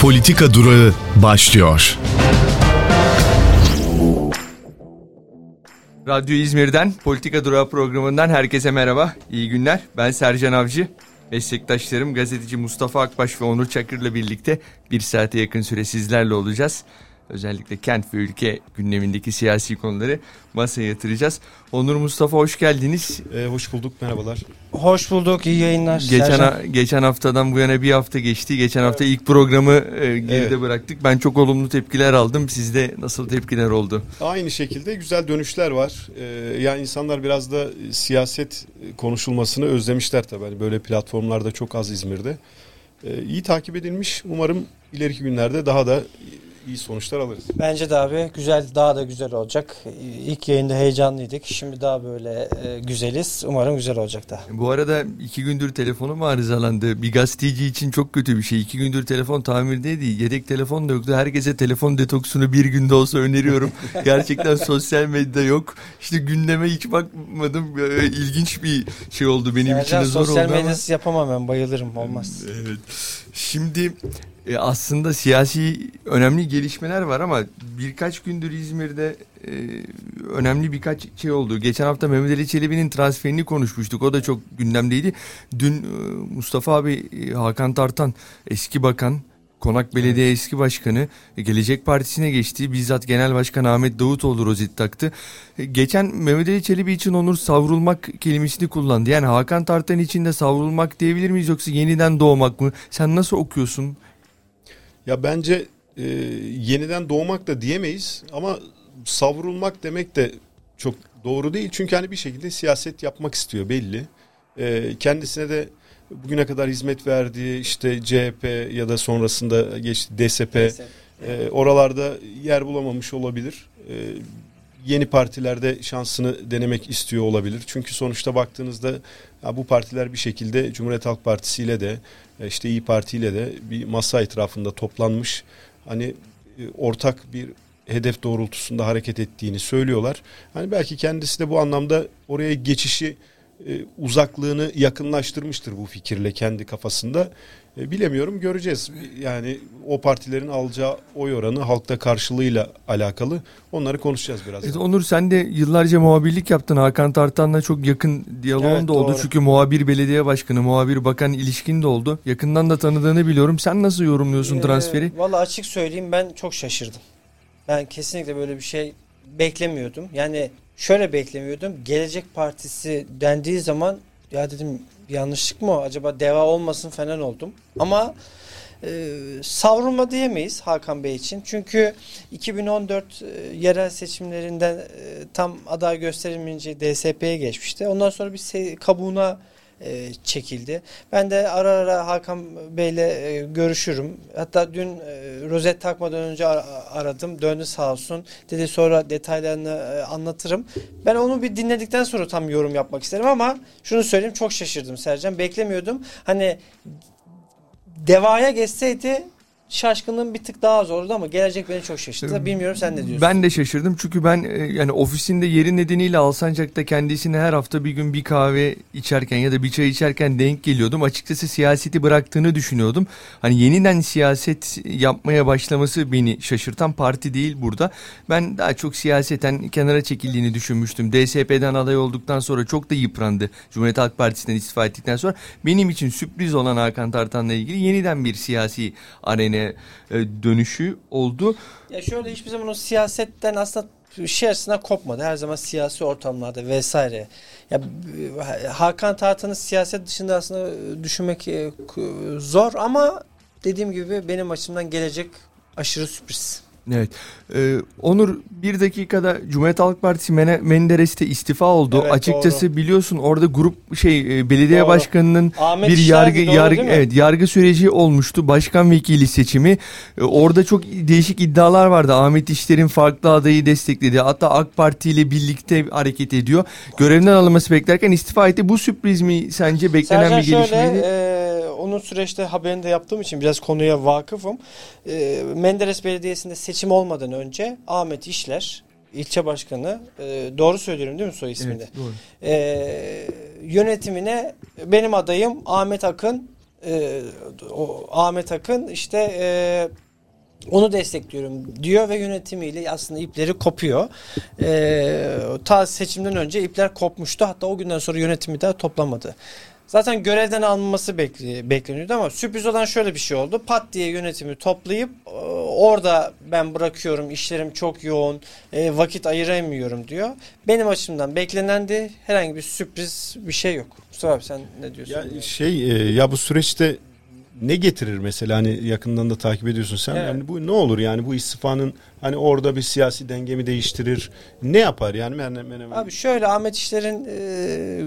Politika Durağı başlıyor. Radyo İzmir'den Politika Durağı programından herkese merhaba. İyi günler. Ben Sercan Avcı. Meslektaşlarım gazeteci Mustafa Akbaş ve Onur Çakır'la birlikte bir saate yakın süre sizlerle olacağız. Özellikle kent ve ülke gündemindeki siyasi konuları masaya yatıracağız. Onur Mustafa hoş geldiniz. Ee, hoş bulduk, merhabalar. Hoş bulduk, iyi yayınlar. Geçen, ha, geçen haftadan bu yana bir hafta geçti. Geçen hafta ilk programı e, geride evet. bıraktık. Ben çok olumlu tepkiler aldım. Sizde nasıl tepkiler oldu? Aynı şekilde güzel dönüşler var. Ee, yani insanlar biraz da siyaset konuşulmasını özlemişler tabii. Yani böyle platformlarda çok az İzmir'de. Ee, iyi takip edilmiş. Umarım ileriki günlerde daha da iyi sonuçlar alırız. Bence de abi güzel daha da güzel olacak. İlk yayında heyecanlıydık. Şimdi daha böyle e, güzeliz. Umarım güzel olacak da. Bu arada iki gündür telefonum arızalandı. Bir gazeteci için çok kötü bir şey. İki gündür telefon tamirdeydi. Yedek telefon da yoktu. Herkese telefon detoksunu bir günde olsa öneriyorum. Gerçekten sosyal medyada yok. İşte gündeme hiç bakmadım. İlginç bir şey oldu benim Sercan, için zor oldu sosyal medyası yapamam ben bayılırım olmaz. Evet. Şimdi e, aslında siyasi önemli gelişmeler var ama birkaç gündür İzmir'de e, önemli birkaç şey oldu. Geçen hafta Mehmet Ali Çelebi'nin transferini konuşmuştuk. O da çok gündemdeydi. Dün e, Mustafa abi e, Hakan Tartan eski bakan Konak Belediye eski başkanı e, Gelecek Partisi'ne geçti. Bizzat Genel Başkan Ahmet Davutoğlu rozet taktı. E, geçen Mehmet Ali Çelebi için Onur savrulmak kelimesini kullandı. Yani Hakan Tartan için de savrulmak diyebilir miyiz yoksa yeniden doğmak mı? Sen nasıl okuyorsun? Ya bence e, yeniden doğmak da diyemeyiz ama savrulmak demek de çok doğru değil. Çünkü hani bir şekilde siyaset yapmak istiyor belli. E, kendisine de bugüne kadar hizmet verdiği işte CHP ya da sonrasında geçti DSP, DSP. E, oralarda yer bulamamış olabilir. E, yeni partilerde şansını denemek istiyor olabilir. Çünkü sonuçta baktığınızda ya bu partiler bir şekilde Cumhuriyet Halk Partisi ile de e, işte İyi Parti ile de bir masa etrafında toplanmış. Hani e, ortak bir hedef doğrultusunda hareket ettiğini söylüyorlar. Hani belki kendisi de bu anlamda oraya geçişi e, uzaklığını yakınlaştırmıştır bu fikirle kendi kafasında. E, bilemiyorum göreceğiz. Yani o partilerin alacağı oy oranı halkta karşılığıyla alakalı. Onları konuşacağız biraz. Evet, Onur sen de yıllarca muhabirlik yaptın. Hakan Tartan'la çok yakın diyaloğun evet, da oldu. Doğru. Çünkü muhabir belediye başkanı, muhabir bakan ilişkin de oldu. Yakından da tanıdığını biliyorum. Sen nasıl yorumluyorsun ee, transferi? Valla açık söyleyeyim ben çok şaşırdım. Ben kesinlikle böyle bir şey beklemiyordum. Yani şöyle beklemiyordum. Gelecek Partisi dendiği zaman ya dedim yanlışlık mı acaba deva olmasın falan oldum. Ama e, savrulma diyemeyiz Hakan Bey için. Çünkü 2014 e, yerel seçimlerinden e, tam aday gösterilmeyince DSP'ye geçmişti. Ondan sonra bir kabuğuna e, çekildi. Ben de ara ara Hakan Bey'le e, görüşürüm. Hatta dün e, rozet takmadan önce aradım. Döndü sağ olsun. Dedi sonra detaylarını e, anlatırım. Ben onu bir dinledikten sonra tam yorum yapmak isterim ama şunu söyleyeyim çok şaşırdım Sercan. Beklemiyordum. Hani devaya geçseydi şaşkınlığım bir tık daha zordu ama gelecek beni çok şaşırttı. Bilmiyorum sen ne diyorsun? Ben de şaşırdım çünkü ben e, yani ofisinde yeri nedeniyle Alsancak'ta kendisine her hafta bir gün bir kahve içerken ya da bir çay içerken denk geliyordum. Açıkçası siyaseti bıraktığını düşünüyordum. Hani yeniden siyaset yapmaya başlaması beni şaşırtan parti değil burada. Ben daha çok siyaseten kenara çekildiğini düşünmüştüm. DSP'den aday olduktan sonra çok da yıprandı. Cumhuriyet Halk Partisi'nden istifa ettikten sonra benim için sürpriz olan Hakan Tartan'la ilgili yeniden bir siyasi arena haline e, dönüşü oldu. Ya şöyle hiçbir zaman o siyasetten aslında şey kopmadı. Her zaman siyasi ortamlarda vesaire. Ya Hakan Tartan'ı siyaset dışında aslında düşünmek e, zor ama dediğim gibi benim açımdan gelecek aşırı sürpriz. Evet. Ee, Onur bir dakikada Cumhuriyet Halk Partisi Men Menderes'te istifa oldu. Evet, Açıkçası doğru. biliyorsun orada grup şey e, belediye doğru. başkanının Ahmet bir yargı doğru, yargı evet yargı süreci olmuştu. Başkan vekili seçimi. Ee, orada çok değişik iddialar vardı. Ahmet İşler'in farklı adayı destekledi. Hatta AK Parti ile birlikte hareket ediyor. Görevden alınması beklerken istifa etti. Bu sürpriz mi sence beklenen Sercan bir gelişme miydi? E, onun süreçte haberini de yaptığım için biraz konuya vakıfım. E, Menderes Belediyesi'nde seçim olmadan önce Ahmet İşler ilçe başkanı e, doğru söylüyorum değil mi soy ismini? Evet, doğru. E, yönetimine benim adayım Ahmet Akın e, o Ahmet Akın işte e, onu destekliyorum diyor ve yönetimiyle aslında ipleri kopuyor. E, ta seçimden önce ipler kopmuştu. Hatta o günden sonra yönetimi daha toplamadı. Zaten görevden alınması bekli, bekleniyordu ama sürpriz olan şöyle bir şey oldu. Pat diye yönetimi toplayıp e, orada ben bırakıyorum işlerim çok yoğun e, vakit ayıramıyorum diyor. Benim açımdan beklenendi herhangi bir sürpriz bir şey yok. Mustafa abi sen ne diyorsun? Ya şey e, ya bu süreçte ne getirir mesela hani yakından da takip ediyorsun sen. Evet. Yani bu ne olur yani bu istifanın hani orada bir siyasi dengemi değiştirir. Ne yapar yani hemen hemen hemen. Abi şöyle Ahmet İşler'in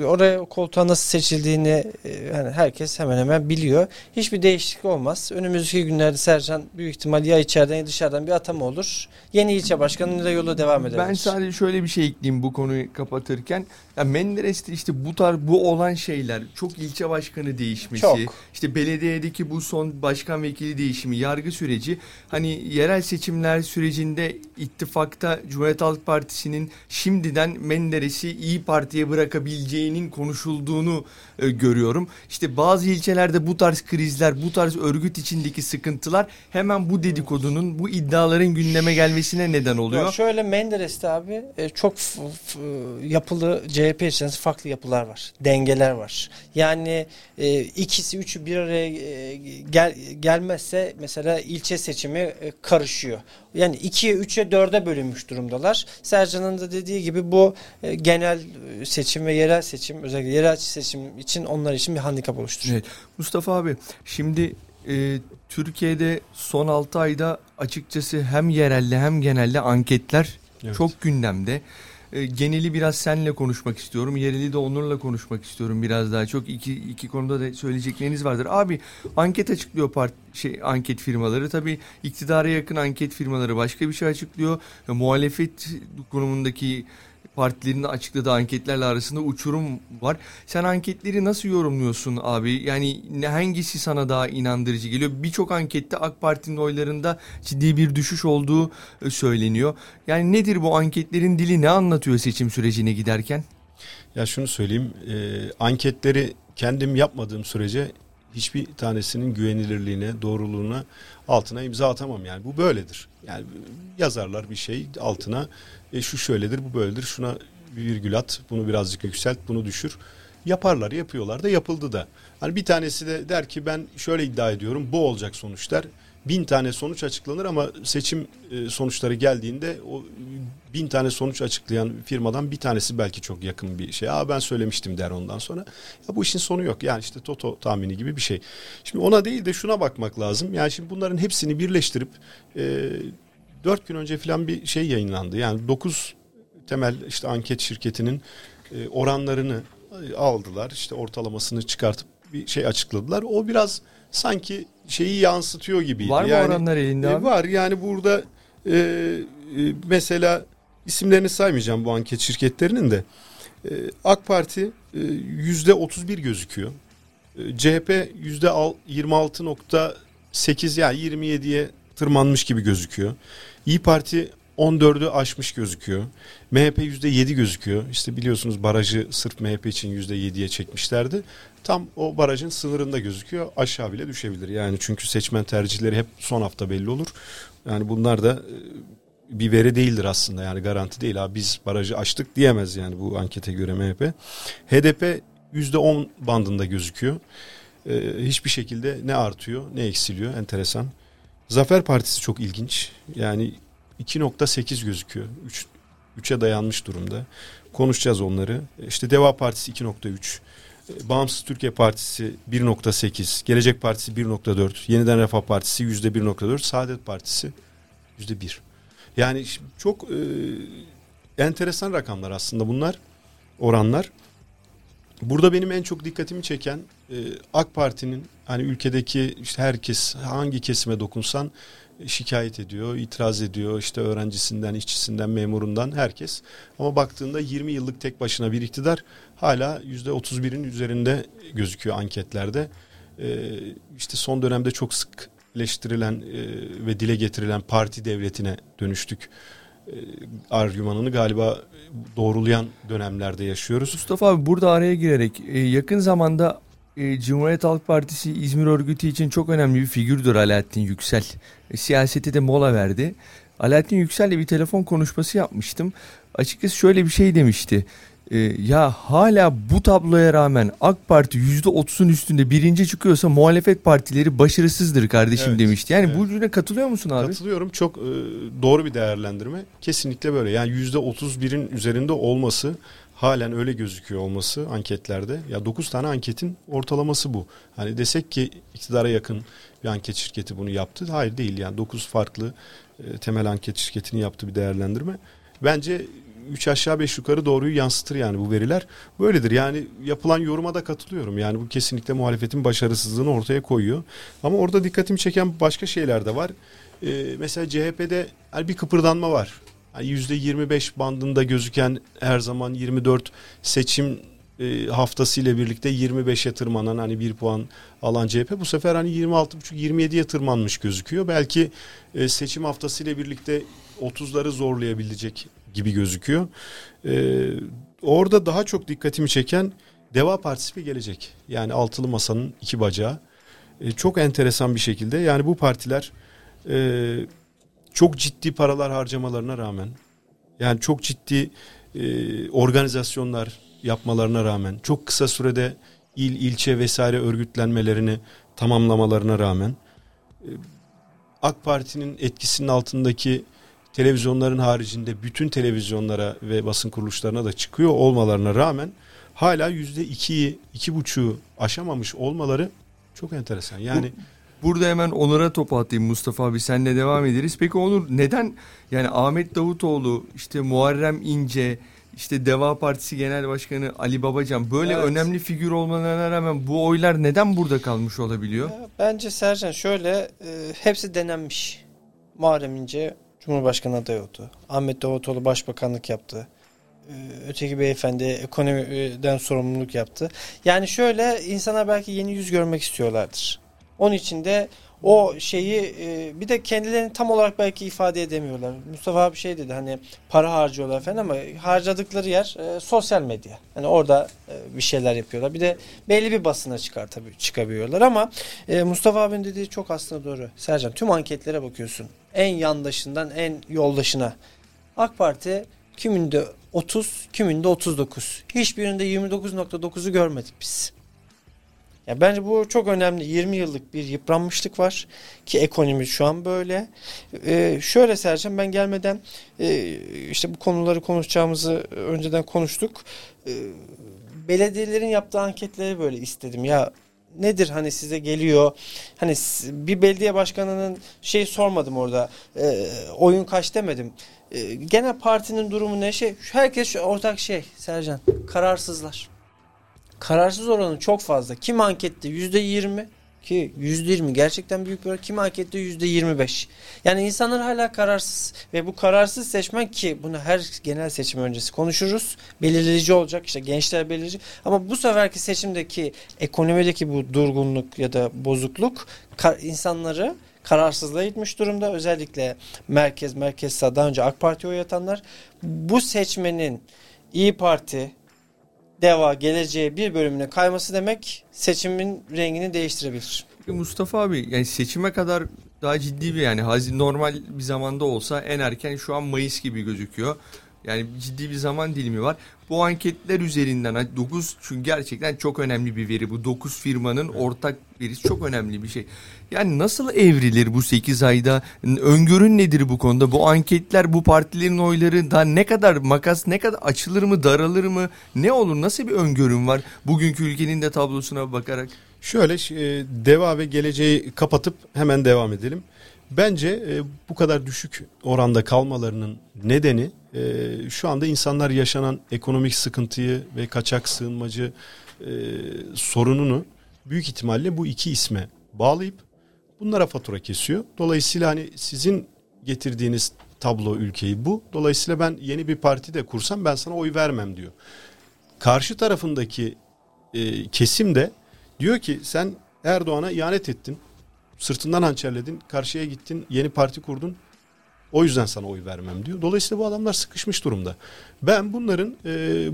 e, oraya koltuğa nasıl seçildiğini e, yani herkes hemen hemen biliyor. Hiçbir değişiklik olmaz. Önümüzdeki günlerde Sercan büyük ihtimal ya içeriden ya dışarıdan bir atama olur. Yeni ilçe başkanıyla yola devam eder. Ben sadece şöyle bir şey ekleyeyim bu konuyu kapatırken. Ya Menderes'te işte bu tarz bu olan şeyler çok ilçe başkanı değişmesi, Çok. işte belediyedeki bu son başkan vekili değişimi, yargı süreci hani yerel seçimler sürecinde ittifakta Cumhuriyet Halk Partisi'nin şimdiden Menderes'i İyi Parti'ye bırakabileceğinin konuşulduğunu e, görüyorum. İşte bazı ilçelerde bu tarz krizler, bu tarz örgüt içindeki sıkıntılar hemen bu dedikodunun, bu iddiaların gündeme gelmesine neden oluyor. Ya şöyle Menderes'te abi e, çok f- yapılı CHP içerisinde farklı yapılar var. Dengeler var. Yani e, ikisi üçü bir araya e, gel, gelmezse mesela ilçe seçimi e, karışıyor. Yani ikiye üçe dörde bölünmüş durumdalar. Sercan'ın da dediği gibi bu e, genel e, seçim ve yerel seçim özellikle yerel seçim için onlar için bir handikap oluşturuyor. Evet. Mustafa abi şimdi e, Türkiye'de son 6 ayda açıkçası hem yerelde hem genelde anketler Evet. çok gündemde. E, geneli biraz senle konuşmak istiyorum. Yereli de Onur'la konuşmak istiyorum biraz daha. Çok iki, iki konuda da söyleyecekleriniz vardır. Abi anket açıklıyor part, şey anket firmaları. Tabii iktidara yakın anket firmaları başka bir şey açıklıyor. E, muhalefet konumundaki partilerin açıkladığı anketlerle arasında uçurum var. Sen anketleri nasıl yorumluyorsun abi? Yani ne hangisi sana daha inandırıcı geliyor? Birçok ankette AK Parti'nin oylarında ciddi bir düşüş olduğu e, söyleniyor. Yani nedir bu anketlerin dili ne anlatıyor seçim sürecine giderken? Ya şunu söyleyeyim. e, anketleri kendim yapmadığım sürece hiçbir tanesinin güvenilirliğine, doğruluğuna altına imza atamam yani. Bu böyledir. Yani yazarlar bir şey altına e, şu şöyledir, bu böyledir. Şuna bir virgül at, bunu birazcık yükselt, bunu düşür. Yaparlar, yapıyorlar da yapıldı da. Hani bir tanesi de der ki ben şöyle iddia ediyorum, bu olacak sonuçlar. Bin tane sonuç açıklanır ama seçim e, sonuçları geldiğinde o bin tane sonuç açıklayan firmadan bir tanesi belki çok yakın bir şey. Aa ben söylemiştim der ondan sonra. Ya bu işin sonu yok. Yani işte Toto tahmini gibi bir şey. Şimdi ona değil de şuna bakmak lazım. Yani şimdi bunların hepsini birleştirip e, 4 gün önce falan bir şey yayınlandı. Yani 9 temel işte anket şirketinin e, oranlarını e, aldılar. İşte ortalamasını çıkartıp bir şey açıkladılar. O biraz sanki şeyi yansıtıyor gibiydi. Var mı yani, oranlar elinde e, abi? var yani burada e, e, mesela isimlerini saymayacağım bu anket şirketlerinin de. E, AK Parti e, yüzde 31 gözüküyor. E, CHP yüzde al- 26.8 yani 27'ye tırmanmış gibi gözüküyor. İyi Parti 14'ü aşmış gözüküyor. MHP %7 gözüküyor. İşte biliyorsunuz barajı sırf MHP için %7'ye çekmişlerdi. Tam o barajın sınırında gözüküyor. Aşağı bile düşebilir. Yani çünkü seçmen tercihleri hep son hafta belli olur. Yani bunlar da e, bir veri değildir aslında. Yani garanti değil. Abi biz barajı aştık diyemez yani bu ankete göre MHP. HDP %10 bandında gözüküyor. Ee, hiçbir şekilde ne artıyor ne eksiliyor. Enteresan. Zafer Partisi çok ilginç. Yani 2.8 gözüküyor. 3 3'e dayanmış durumda. Konuşacağız onları. İşte Deva Partisi 2.3. e, Bağımsız Türkiye Partisi 1.8, Gelecek Partisi 1.4, Yeniden Refah Partisi %1.4, Saadet Partisi %1. Yani çok e, enteresan rakamlar aslında bunlar, oranlar. Burada benim en çok dikkatimi çeken e, AK Parti'nin hani ülkedeki işte herkes hangi kesime dokunsan şikayet ediyor, itiraz ediyor. işte öğrencisinden, işçisinden, memurundan herkes. Ama baktığında 20 yıllık tek başına bir iktidar hala %31'in üzerinde gözüküyor anketlerde. E, işte son dönemde çok sık eleştirilen e, ve dile getirilen parti devletine dönüştük e, argümanını galiba doğrulayan dönemlerde yaşıyoruz. Mustafa abi burada araya girerek e, yakın zamanda e, Cumhuriyet Halk Partisi İzmir örgütü için çok önemli bir figürdür Alaaddin Yüksel. E, siyasete de mola verdi. Alaaddin Yüksel'le bir telefon konuşması yapmıştım. Açıkçası şöyle bir şey demişti. E, ya hala bu tabloya rağmen AK Parti %30'un üstünde birinci çıkıyorsa muhalefet partileri başarısızdır kardeşim Evet, demişti. Yani evet. bu cümle katılıyor musun abi? Katılıyorum. Çok e, doğru bir değerlendirme. Kesinlikle böyle. Yani %31'in üzerinde olması halen öyle gözüküyor olması anketlerde. Ya 9 tane anketin ortalaması bu. Hani desek ki iktidara yakın bir anket şirketi bunu yaptı. Hayır değil yani 9 farklı e, temel anket şirketinin yaptığı bir değerlendirme. Bence 3 aşağı 5 yukarı doğruyu yansıtır yani bu veriler. Böyledir yani yapılan yoruma da katılıyorum. Yani bu kesinlikle muhalefetin başarısızlığını ortaya koyuyor. Ama orada dikkatimi çeken başka şeyler de var. Ee, mesela CHP'de hani bir kıpırdanma var. Hani %25 bandında gözüken her zaman 24 seçim e, haftası ile birlikte 25'e tırmanan hani bir puan alan CHP bu sefer hani 26,5-27'ye tırmanmış gözüküyor. Belki e, seçim haftası ile birlikte 30'ları zorlayabilecek gibi gözüküyor. Ee, orada daha çok dikkatimi çeken Deva Partisi ve Gelecek. Yani altılı masanın iki bacağı. Ee, çok enteresan bir şekilde yani bu partiler e, çok ciddi paralar harcamalarına rağmen yani çok ciddi e, organizasyonlar yapmalarına rağmen çok kısa sürede il ilçe vesaire örgütlenmelerini tamamlamalarına rağmen e, AK Parti'nin etkisinin altındaki televizyonların haricinde bütün televizyonlara ve basın kuruluşlarına da çıkıyor olmalarına rağmen hala yüzde ikiyi, iki buçuğu aşamamış olmaları çok enteresan. Yani Burada hemen Onur'a topu atayım Mustafa abi senle devam ederiz. Peki Onur neden yani Ahmet Davutoğlu işte Muharrem İnce işte Deva Partisi Genel Başkanı Ali Babacan böyle Evet. önemli figür olmalarına rağmen bu oylar neden burada kalmış olabiliyor? Ya, bence Sercan şöyle e, hepsi denenmiş. Muharrem İnce Cumhurbaşkanı adayı oldu. Ahmet Davutoğlu başbakanlık yaptı. E, öteki beyefendi ekonomiden sorumluluk yaptı. Yani şöyle insanlar belki yeni yüz görmek istiyorlardır. Onun için de o şeyi e, bir de kendilerini tam olarak belki ifade edemiyorlar. Mustafa abi şey dedi hani para harcıyorlar falan ama harcadıkları yer e, sosyal medya. Hani orada e, bir şeyler yapıyorlar. Bir de belli bir basına çıkar tabii çıkabiliyorlar ama Mustafa abinin dediği çok aslında doğru. Sercan tüm anketlere bakıyorsun. En yandaşından en yoldaşına. AK Parti kiminde 30, kiminde 39. Hiçbirinde 29.9'u görmedik biz. Ya bence bu çok önemli. 20 yıllık bir yıpranmışlık var ki ekonomi şu an böyle. Ee, şöyle Sercan ben gelmeden e, işte bu konuları konuşacağımızı önceden konuştuk. Ee, belediyelerin yaptığı anketleri böyle istedim. Ya nedir hani size geliyor? Hani bir belediye başkanının şey sormadım orada. e, oyun kaç demedim. E, genel partinin durumu ne şey? Herkes ortak şey Sercan. Kararsızlar. Kararsız oranı çok fazla. Kim ankette yüzde yirmi ki yüzde yirmi gerçekten büyük bir oran. Kim ankette yüzde yirmi beş. Yani insanlar hala kararsız ve bu kararsız seçmen ki bunu her genel seçim öncesi konuşuruz. Belirleyici olacak işte gençler belirleyici. Ama bu seferki seçimdeki ekonomideki bu durgunluk ya da bozukluk insanları kararsızlığa itmiş durumda. Özellikle merkez, merkez sağ daha önce AK Parti'ye oy atanlar. Bu seçmenin İyi Parti, Deva, geleceğe bir bölümüne kayması demek seçimin rengini değiştirebilir. Peki Mustafa abi yani seçime kadar daha ciddi bir yani hazin normal bir zamanda olsa en erken şu an Mayıs gibi gözüküyor. Yani ciddi bir zaman dilimi var. Bu anketler üzerinden 9 çünkü gerçekten çok önemli bir veri. Bu 9 firmanın ortak verisi çok önemli bir şey. Yani nasıl evrilir bu 8 ayda? Öngörün nedir bu konuda? Bu anketler bu partilerin oyları daha ne kadar makas ne kadar açılır mı daralır mı? Ne olur? Nasıl bir öngörün var? Bugünkü ülkenin de tablosuna bakarak. Şöyle e, deva ve geleceği kapatıp hemen devam edelim. Bence e, bu kadar düşük oranda kalmalarının nedeni e, şu anda insanlar yaşanan ekonomik sıkıntıyı ve kaçak sığınmacı e, sorununu büyük ihtimalle bu iki isme bağlayıp bunlara fatura kesiyor. Dolayısıyla hani sizin getirdiğiniz tablo ülkeyi bu. Dolayısıyla ben yeni bir parti de kursam ben sana oy vermem diyor. Karşı tarafındaki e, kesim de diyor ki sen Erdoğan'a ihanet ettin. Sırtından hançerledin. Karşıya gittin. Yeni parti kurdun. O yüzden sana oy vermem diyor. Dolayısıyla bu adamlar sıkışmış durumda. Ben bunların e,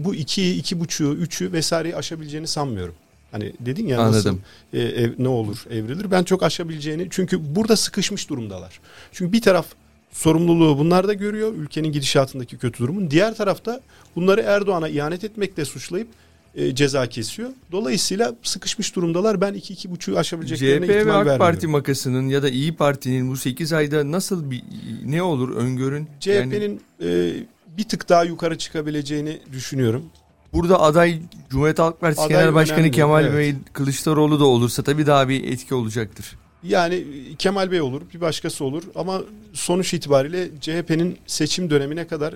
bu ikiyi, iki buçuğu, üçü vesaireyi aşabileceğini sanmıyorum. Hani dedin ya Anladım. nasıl e, ev, ne olur evrilir. Ben çok aşabileceğini çünkü burada sıkışmış durumdalar. Çünkü bir taraf sorumluluğu bunlar da görüyor ülkenin gidişatındaki kötü durumun. Diğer tarafta bunları Erdoğan'a ihanet etmekle suçlayıp e, ceza kesiyor. Dolayısıyla sıkışmış durumdalar. Ben 2-2,5'u aşabileceklerine CHP ve ihtimal AK vermiyorum. Parti makasının ya da İyi Parti'nin bu 8 ayda nasıl bir ne olur öngörün? Yani CHP'nin e, bir tık daha yukarı çıkabileceğini düşünüyorum. Burada aday Cumhuriyet Halk Partisi Aday Genel Başkanı önemli, Kemal evet. Bey Kılıçdaroğlu da olursa tabii daha bir etki olacaktır. Yani Kemal Bey olur, bir başkası olur ama sonuç itibariyle CHP'nin seçim dönemine kadar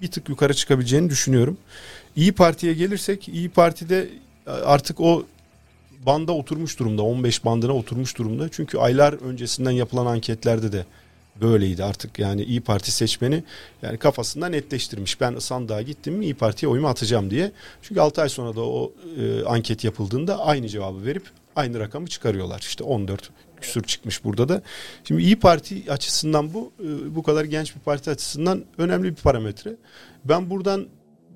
bir tık yukarı çıkabileceğini düşünüyorum. İyi Parti'ye gelirsek İyi Parti'de artık o banda oturmuş durumda. 15 bandına oturmuş durumda. Çünkü aylar öncesinden yapılan anketlerde de böyleydi artık yani İyi Parti seçmeni yani kafasında netleştirmiş. Ben sandığa gittim mi İyi Parti'ye oyumu atacağım diye. Çünkü 6 ay sonra da o e, anket yapıldığında aynı cevabı verip aynı rakamı çıkarıyorlar. İşte 14 küsur çıkmış burada da. Şimdi İyi Parti açısından bu e, bu kadar genç bir parti açısından önemli bir parametre. Ben buradan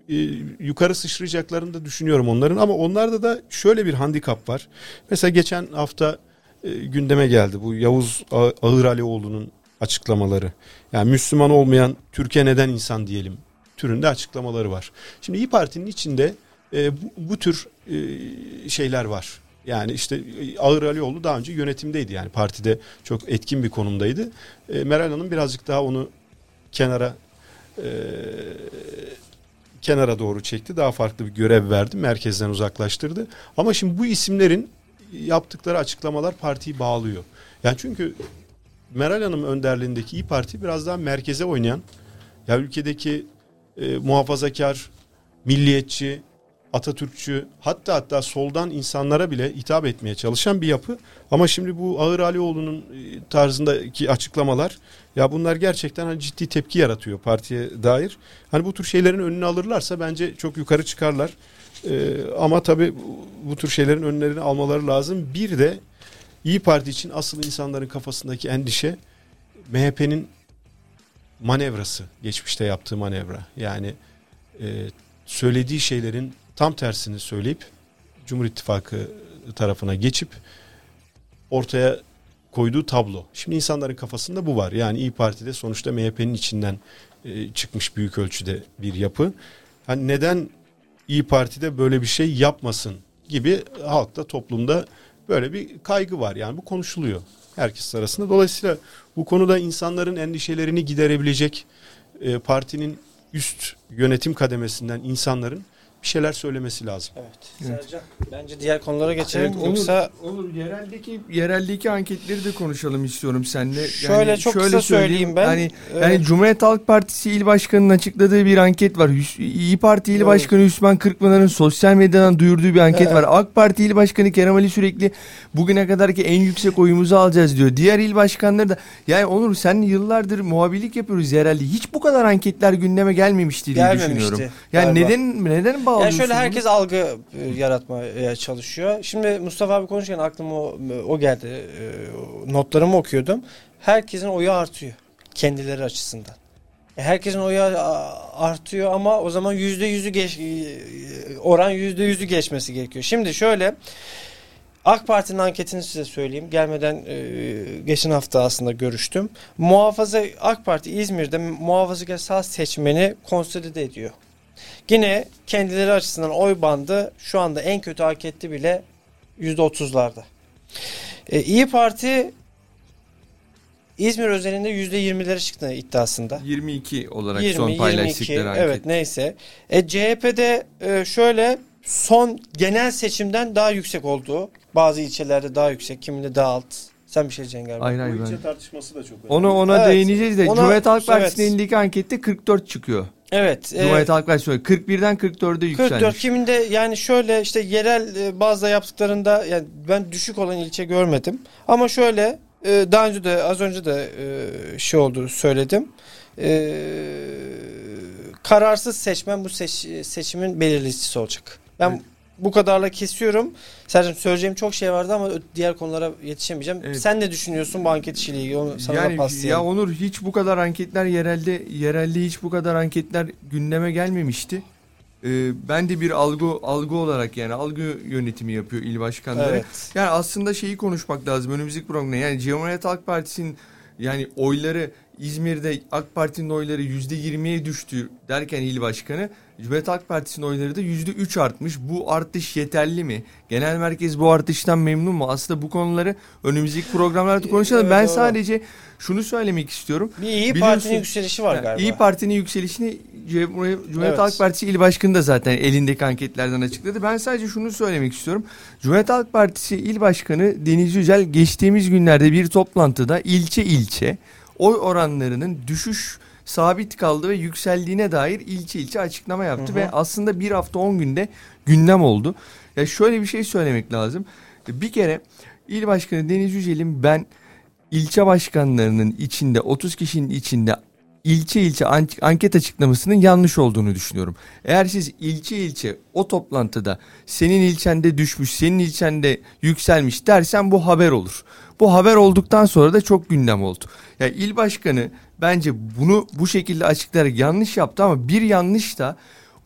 e, yukarı sıçrayacaklarını da düşünüyorum onların ama onlarda da şöyle bir handikap var. Mesela geçen hafta e, gündeme geldi bu Yavuz Ağır Alioğlu'nun açıklamaları. Yani Müslüman olmayan Türkiye neden insan diyelim türünde açıklamaları var. Şimdi İyi Parti'nin içinde e, bu, bu tür e, şeyler var. Yani işte e, Ağır Alioğlu daha önce yönetimdeydi yani partide çok etkin bir konumdaydı. E, Meral Hanım birazcık daha onu kenara e, kenara doğru çekti. Daha farklı bir görev verdi. Merkezden uzaklaştırdı. Ama şimdi bu isimlerin yaptıkları açıklamalar partiyi bağlıyor. Yani çünkü Meral Hanım önderliğindeki İyi Parti biraz daha merkeze oynayan ya ülkedeki e, muhafazakar, milliyetçi, Atatürkçü hatta hatta soldan insanlara bile hitap etmeye çalışan bir yapı. Ama şimdi bu Ağır Alioğlu'nun e, tarzındaki açıklamalar ya bunlar gerçekten hani ciddi tepki yaratıyor partiye dair. Hani bu tür şeylerin önünü alırlarsa bence çok yukarı çıkarlar. E, ama tabii bu, bu tür şeylerin önlerini almaları lazım. Bir de İyi Parti için asıl insanların kafasındaki endişe MHP'nin manevrası, geçmişte yaptığı manevra. Yani e, söylediği şeylerin tam tersini söyleyip Cumhur İttifakı tarafına geçip ortaya koyduğu tablo. Şimdi insanların kafasında bu var. Yani İyi Parti'de sonuçta MHP'nin içinden e, çıkmış büyük ölçüde bir yapı. Hani neden İyi Parti'de böyle bir şey yapmasın gibi halkta toplumda böyle bir kaygı var. Yani bu konuşuluyor herkes arasında. Dolayısıyla bu konuda insanların endişelerini giderebilecek e, partinin üst yönetim kademesinden insanların bir şeyler söylemesi lazım. Evet. Evet. Sercan bence diğer konulara geçelim. Evet, Yoksa olur, olur. Yereldeki yereldeki anketleri de konuşalım istiyorum seninle. Şöyle çok kısa söyleyeyim ben. Hani Ee, yani Cumhuriyet Halk Partisi İl Başkanı'nın açıkladığı bir anket var. Hüs- İyi Parti İl Doğru. Başkanı Hüsmen Kırkpınar'ın sosyal medyadan duyurduğu bir anket Evet. var. AK Parti İl Başkanı Kerem Ali sürekli bugüne kadarki en yüksek oyumuzu alacağız diyor. Diğer il başkanları da yani Onur sen yıllardır muhabirlik yapıyoruz yerelde. Hiç bu kadar anketler gündeme gelmemişti diye Gelmemişti düşünüyorum. Yani galiba. neden neden bağlıyorsun? Yani şöyle bunu? herkes algı e, yaratmaya çalışıyor. Şimdi Mustafa abi konuşurken aklıma o, o geldi. E, Notlarımı okuyordum. Herkesin oyu artıyor. Kendileri açısından. E, Herkesin oyu artıyor ama o zaman yüzde yüzü geç, e, oran yüzde yüzü geçmesi gerekiyor. Şimdi şöyle AK Parti'nin anketini size söyleyeyim. Gelmeden e, geçen hafta aslında görüştüm. Muhafaza AK Parti İzmir'de muhafazakar sağ seçmeni konsolide ediyor. Yine kendileri açısından oy bandı şu anda en kötü ankette bile %30'larda. E, İyi Parti İzmir özelinde %20'lere çıktı iddiasında. 22 olarak 20, son 22, paylaştıkları anket. evet neyse. E, CHP'de e, şöyle son genel seçimden daha yüksek olduğu bazı ilçelerde daha yüksek kiminde daha alt. Sen bir şey diyeceksin galiba. Hayır hayır. Bu ilçe tartışması da çok önemli. Onu ona Evet. değineceğiz de Ona- Cumhuriyet Halk evet. Partisi'nin elindeki ankette 44 çıkıyor. Evet. e, Cumhuriyet Halk Partisi söylüyor. 41'den 44'e yükselmiş. 44 kiminde yani şöyle işte yerel e, bazda yaptıklarında yani ben düşük olan ilçe görmedim. Ama şöyle e, daha önce de az önce de e, şey olduğunu söyledim. E, kararsız seçmen bu seç, seçimin belirleyicisi olacak. Ben Evet. Bu kadarla kesiyorum. Sercan söyleyeceğim çok şey vardı ama diğer konulara yetişemeyeceğim. Evet. Sen ne düşünüyorsun bu anket işiyle ilgili? Onu sana da yani ya paslayalım. Onur hiç bu kadar anketler yerelde yerelde hiç bu kadar anketler gündeme gelmemişti. e, ben de bir algı algı olarak yani algı yönetimi yapıyor il başkanları. Evet. Yani aslında şeyi konuşmak lazım önümüzdeki programda. Yani Cumhuriyet Halk Partisi'nin yani oyları İzmir'de AK Parti'nin oyları yüzde yirmiye düştü derken il başkanı Cumhuriyet Halk Partisi'nin oyları da yüzde üç artmış. Bu artış yeterli mi? Genel merkez bu artıştan memnun mu? Aslında bu konuları önümüzdeki programlarda konuşalım. Evet, ben doğru. sadece şunu söylemek istiyorum. Bir iyi Parti'nin yükselişi var galiba. İyi Parti'nin yükselişini Cumhuriyet Cumhuriyet Evet. Halk Partisi il başkanı da zaten elindeki anketlerden açıkladı. Ben sadece şunu söylemek istiyorum. Cumhuriyet Halk Partisi il başkanı Deniz Yücel geçtiğimiz günlerde bir toplantıda ilçe ilçe oy oranlarının düşüş sabit kaldı ve yükseldiğine dair ilçe ilçe açıklama yaptı Hı hı. ve aslında bir hafta 10 günde gündem oldu. Ya şöyle bir şey söylemek lazım. Bir kere il başkanı Deniz Yücel'in ben ilçe başkanlarının içinde 30 kişinin içinde ilçe ilçe an- anket açıklamasının yanlış olduğunu düşünüyorum. Eğer siz ilçe ilçe o toplantıda senin ilçende düşmüş, senin ilçende yükselmiş dersen bu haber olur. Bu haber olduktan sonra da çok gündem oldu. Ya il başkanı bence bunu bu şekilde açıklayarak yanlış yaptı ama bir yanlış da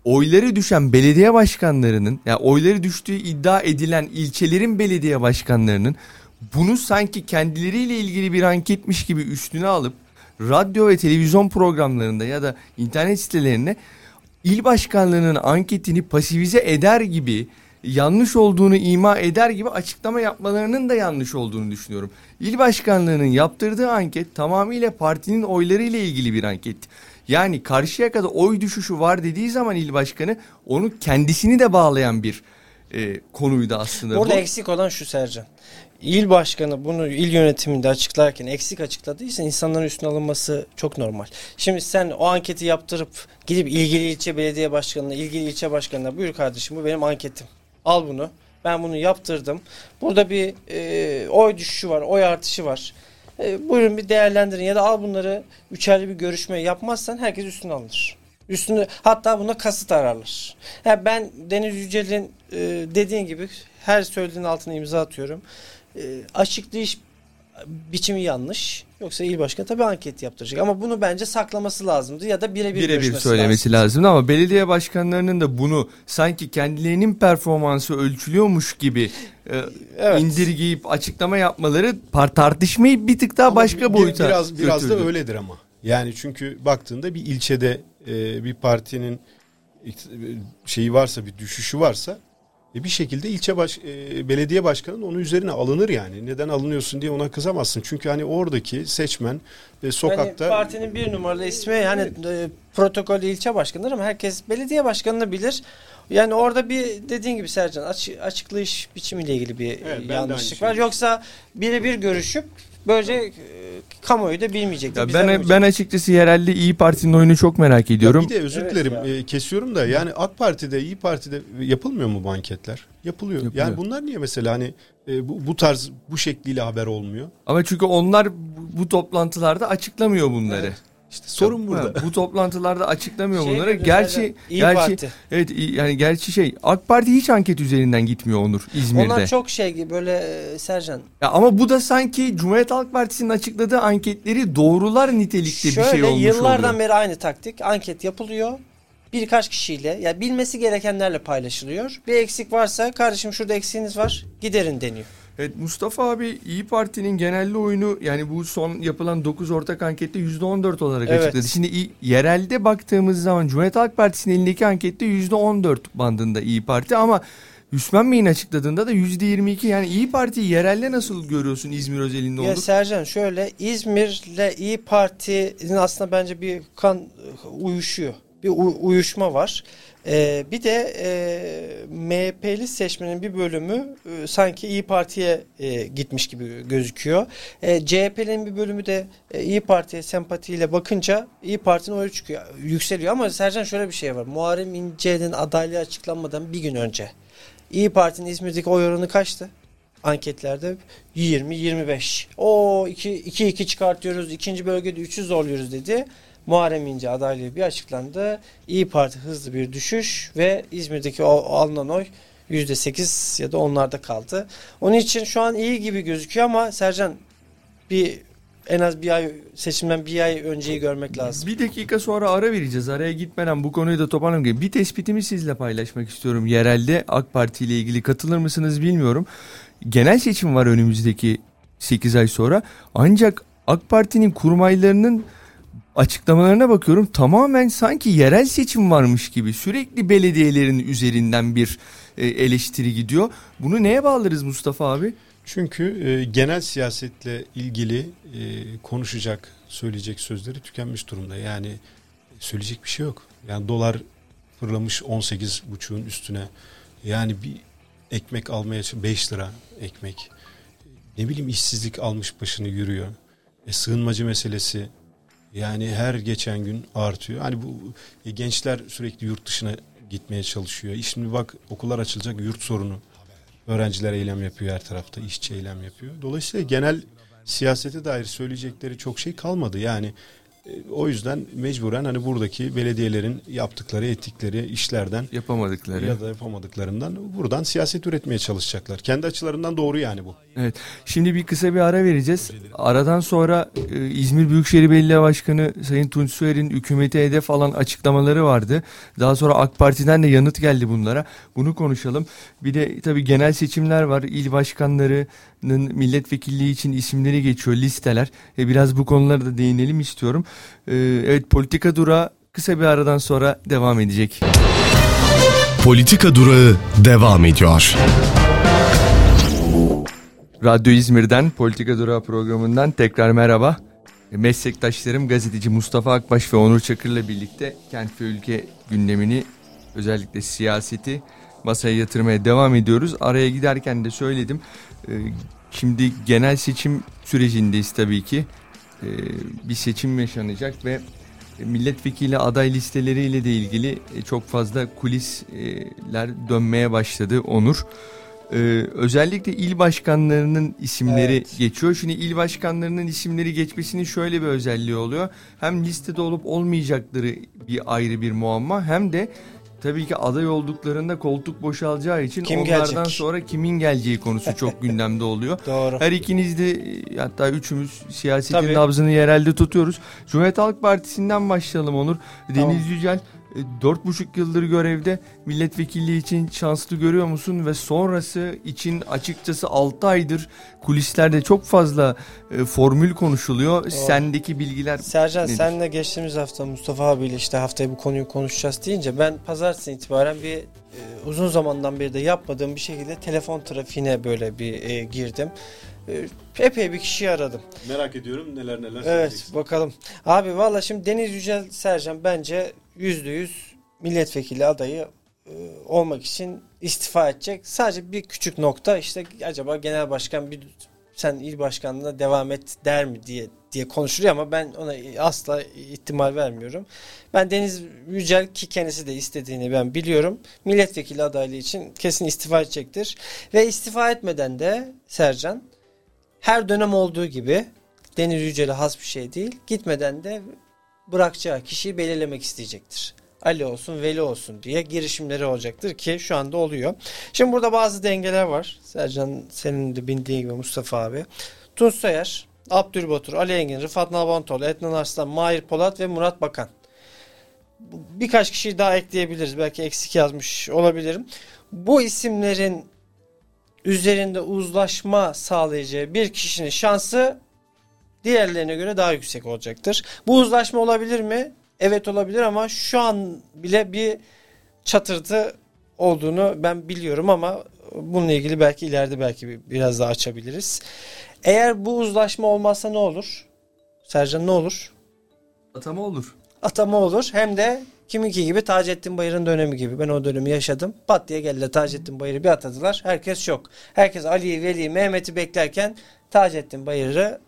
oyları düşen belediye başkanlarının yani oyları düştüğü iddia edilen ilçelerin belediye başkanlarının bunu sanki kendileriyle ilgili bir anketmiş gibi üstüne alıp radyo ve televizyon programlarında ya da internet sitelerine il başkanlığının anketini pasifize eder gibi yanlış olduğunu ima eder gibi açıklama yapmalarının da yanlış olduğunu düşünüyorum. İl başkanlığının yaptırdığı anket tamamıyla partinin oyları ile ilgili bir anket. Yani karşıya kadar oy düşüşü var dediği zaman il başkanı onu kendisini de bağlayan bir e, konuydu aslında. Burada Bu- eksik olan şu Sercan. İl başkanı bunu il yönetiminde açıklarken eksik açıkladıysa insanların üstüne alınması çok normal. Şimdi sen o anketi yaptırıp gidip ilgili ilçe belediye başkanına, ilgili ilçe başkanına buyur kardeşim bu benim anketim. Al bunu. Ben bunu yaptırdım. Burada bir e, oy düşüşü var, oy artışı var. E, buyurun bir değerlendirin ya da al bunları üçerli bir görüşme yapmazsan herkes üstüne alınır. Üstünde hatta buna kasıt ararlar. Ya ben Deniz Yücel'in e, dediğin gibi her söylediğin altına imza atıyorum. E, açıklayış biçimi yanlış. Yoksa il başkanı tabii anket yaptıracak. Ama bunu bence saklaması lazımdı ya da birebir birebir görüşmesi söylemesi lazım. ama belediye başkanlarının da bunu sanki kendilerinin performansı ölçülüyormuş gibi e, Evet. indirgeyip açıklama yapmaları par- tartışmayı bir tık daha Ama başka bir- boyuta biraz biraz da öyledir ama. Yani çünkü baktığında bir ilçede e, bir partinin ikt- şeyi varsa bir düşüşü varsa e, bir şekilde ilçe baş, e, belediye başkanının onun üzerine alınır yani. Neden alınıyorsun diye ona kızamazsın. Çünkü hani oradaki seçmen e, sokakta Yani partinin bir numaralı ismi yani e, protokolde ilçe başkanıdır ama herkes belediye başkanını bilir. Yani orada bir dediğin gibi Sercan açı- açıklayış biçimiyle ilgili bir Evet, yanlışlık var. şeyi- Yoksa birebir görüşüp böylece e, kamuoyu da bilmeyecekti. Ya ben olmayacak. ben açıkçası yerelde İyi Parti'nin oyunu çok merak Ya ediyorum. bir de özür Evet dilerim ya. e, kesiyorum da yani AK Parti'de İyi Parti'de yapılmıyor mu bu anketler? Yapılıyor. Yapılıyor. Yani bunlar niye mesela hani e, bu, bu tarz bu şekliyle haber olmuyor? Ama çünkü onlar bu, bu toplantılarda açıklamıyor bunları. İşte sorun Ha, burada. bu toplantılarda açıklamıyor Şey bunları. dedi Gerçi İyi gerçi Parti. evet iyi- yani gerçi şey AK Parti hiç anket üzerinden gitmiyor Onur İzmir'de. Onlar çok şey gibi böyle e, Sercan. Ya ama bu da sanki Cumhuriyet Halk Partisi'nin açıkladığı anketleri doğrular nitelikte bir şey Şöyle olmuş yıllardan oluyor. beri aynı taktik. Anket yapılıyor. Birkaç kişiyle ya bilmesi gerekenlerle paylaşılıyor. Bir eksik varsa kardeşim şurada eksiğiniz var giderin deniyor. Evet Mustafa abi İyi Parti'nin genelde oyunu yani bu son yapılan 9 ortak ankette %14 olarak Evet. açıkladı. Şimdi yerelde baktığımız zaman Cumhuriyet Halk Partisi'nin elindeki ankette %14 bandında İyi Parti ama Hüsmen Bey'in açıkladığında da %22 yani İyi Parti'yi yerelde nasıl görüyorsun İzmir özelinde Ya olur? Sercan şöyle İzmir'le İyi Parti'nin aslında bence bir kan uyuşuyor. Bir uyuşma var. Ee, bir de e, MHP'li seçmenin bir bölümü e, sanki İyi Parti'ye e, gitmiş gibi gözüküyor. E, CHP'nin bir bölümü de e, İyi Parti'ye sempatiyle bakınca İyi Parti'nin oyu çıkıyor, yükseliyor. Ama Sercan şöyle bir şey var. Muharrem İnce'nin adaylığı açıklanmadan bir gün önce İyi Parti'nin İzmir'deki oy oranı kaçtı? anketlerde 20-25. O 2-2 çıkartıyoruz. ikinci bölgede 3'ü zorluyoruz dedi. Muharrem İnce adaylığı bir açıklandı. İyi Parti hızlı bir düşüş ve İzmir'deki o, o alınan oy %8 ya da onlarda kaldı. Onun için şu an iyi gibi gözüküyor ama Sercan bir en az bir ay seçimden bir ay önceyi görmek lazım. Bir dakika sonra ara vereceğiz. Araya gitmeden bu konuyu da toparlamak Bir tespitimi sizle paylaşmak istiyorum. Yerelde AK Parti ile ilgili katılır mısınız bilmiyorum. Genel seçim var önümüzdeki 8 ay sonra. Ancak AK Parti'nin kurmaylarının açıklamalarına bakıyorum tamamen sanki yerel seçim varmış gibi sürekli belediyelerin üzerinden bir e, eleştiri gidiyor. Bunu neye bağlarız Mustafa abi? Çünkü e, genel siyasetle ilgili e, konuşacak, söyleyecek sözleri tükenmiş durumda. Yani söyleyecek bir şey yok. Yani dolar fırlamış 18,5'un üstüne. Yani bir ekmek almaya 5 lira ekmek. Ne bileyim işsizlik almış başını yürüyor. E, sığınmacı meselesi yani her geçen gün artıyor. Hani bu e, gençler sürekli yurt dışına gitmeye çalışıyor. E, şimdi bak okullar açılacak yurt sorunu. Öğrenciler eylem yapıyor her tarafta, işçi eylem yapıyor. Dolayısıyla genel siyasete dair söyleyecekleri çok şey kalmadı. Yani o yüzden mecburen hani buradaki belediyelerin yaptıkları, ettikleri işlerden yapamadıkları ya da yapamadıklarından buradan siyaset üretmeye çalışacaklar. Kendi açılarından doğru yani bu. Evet. Şimdi bir kısa bir ara vereceğiz. Aradan sonra e, İzmir Büyükşehir Belediye Başkanı Sayın Tunç Soyer'in hükümete hedef alan açıklamaları vardı. Daha sonra AK Parti'den de yanıt geldi bunlara. Bunu konuşalım. Bir de tabii genel seçimler var. İl başkanlarının milletvekilliği için isimleri geçiyor listeler. E, biraz bu konulara da değinelim istiyorum. E, evet politika dura kısa bir aradan sonra devam edecek. Politika durağı devam ediyor. Radyo İzmir'den Politika Durağı programından tekrar merhaba. Meslektaşlarım gazeteci Mustafa Akbaş ve Onur Çakır'la birlikte kent ve ülke gündemini özellikle siyaseti masaya yatırmaya devam ediyoruz. Araya giderken de söyledim. Ee, şimdi genel seçim sürecindeyiz tabii ki. Ee, bir seçim yaşanacak ve milletvekili aday listeleriyle de ilgili çok fazla kulisler dönmeye başladı Onur. Ee, özellikle il başkanlarının isimleri evet. geçiyor. Şimdi il başkanlarının isimleri geçmesinin şöyle bir özelliği oluyor. Hem listede olup olmayacakları bir ayrı bir muamma hem de tabii ki aday olduklarında koltuk boşalacağı için Kim onlardan gelecek? sonra kimin geleceği konusu çok gündemde oluyor. Doğru. Her ikiniz de hatta üçümüz siyasetin tabii. nabzını yerelde tutuyoruz. Cumhuriyet Halk Partisi'nden başlayalım Onur. Tamam. Deniz Yücel e, dört buçuk yıldır görevde milletvekilliği için şanslı görüyor musun ve sonrası için açıkçası altı aydır kulislerde çok fazla e, formül konuşuluyor. Doğru. Sendeki bilgiler Sercan nedir? senle geçtiğimiz hafta Mustafa abiyle işte haftaya bu konuyu konuşacağız deyince ben pazartesi itibaren bir e, uzun zamandan beri de yapmadığım bir şekilde telefon trafiğine böyle bir e, girdim. E, epey bir kişiyi aradım. Merak ediyorum neler neler Evet bakalım. Abi valla şimdi Deniz Yücel Sercan bence yüzde yüz milletvekili adayı e, olmak için istifa edecek. Sadece bir küçük nokta işte acaba genel başkan bir sen il başkanlığına devam et der mi diye diye konuşuluyor ama ben ona asla ihtimal vermiyorum. Ben Deniz Yücel ki kendisi de istediğini ben biliyorum. Milletvekili adaylığı için kesin istifa edecektir. Ve istifa etmeden de Sercan her dönem olduğu gibi Deniz Yücel'e has bir şey değil. Gitmeden de bırakacağı kişiyi belirlemek isteyecektir. Ali olsun, Veli olsun diye girişimleri olacaktır ki şu anda oluyor. Şimdi burada bazı dengeler var. Sercan senin de bildiğin gibi Mustafa abi. Tunç Soyer, Abdülbatur, Ali Engin, Rıfat Nalbantoğlu, Etnan Arslan, Mahir Polat ve Murat Bakan. Birkaç kişiyi daha ekleyebiliriz. Belki eksik yazmış olabilirim. Bu isimlerin üzerinde uzlaşma sağlayacağı bir kişinin şansı diğerlerine göre daha yüksek olacaktır. Bu uzlaşma olabilir mi? Evet olabilir ama şu an bile bir çatırtı olduğunu ben biliyorum ama bununla ilgili belki ileride belki biraz daha açabiliriz. Eğer bu uzlaşma olmazsa ne olur? Sercan ne olur? Atama olur. Atama olur. Hem de kiminki gibi Taceddin Bayır'ın dönemi gibi. Ben o dönemi yaşadım. Pat diye geldi Taceddin Bayır'ı bir atadılar. Herkes şok. Herkes Ali'yi, Veli'yi, Mehmet'i beklerken Taceddin Bayır'ı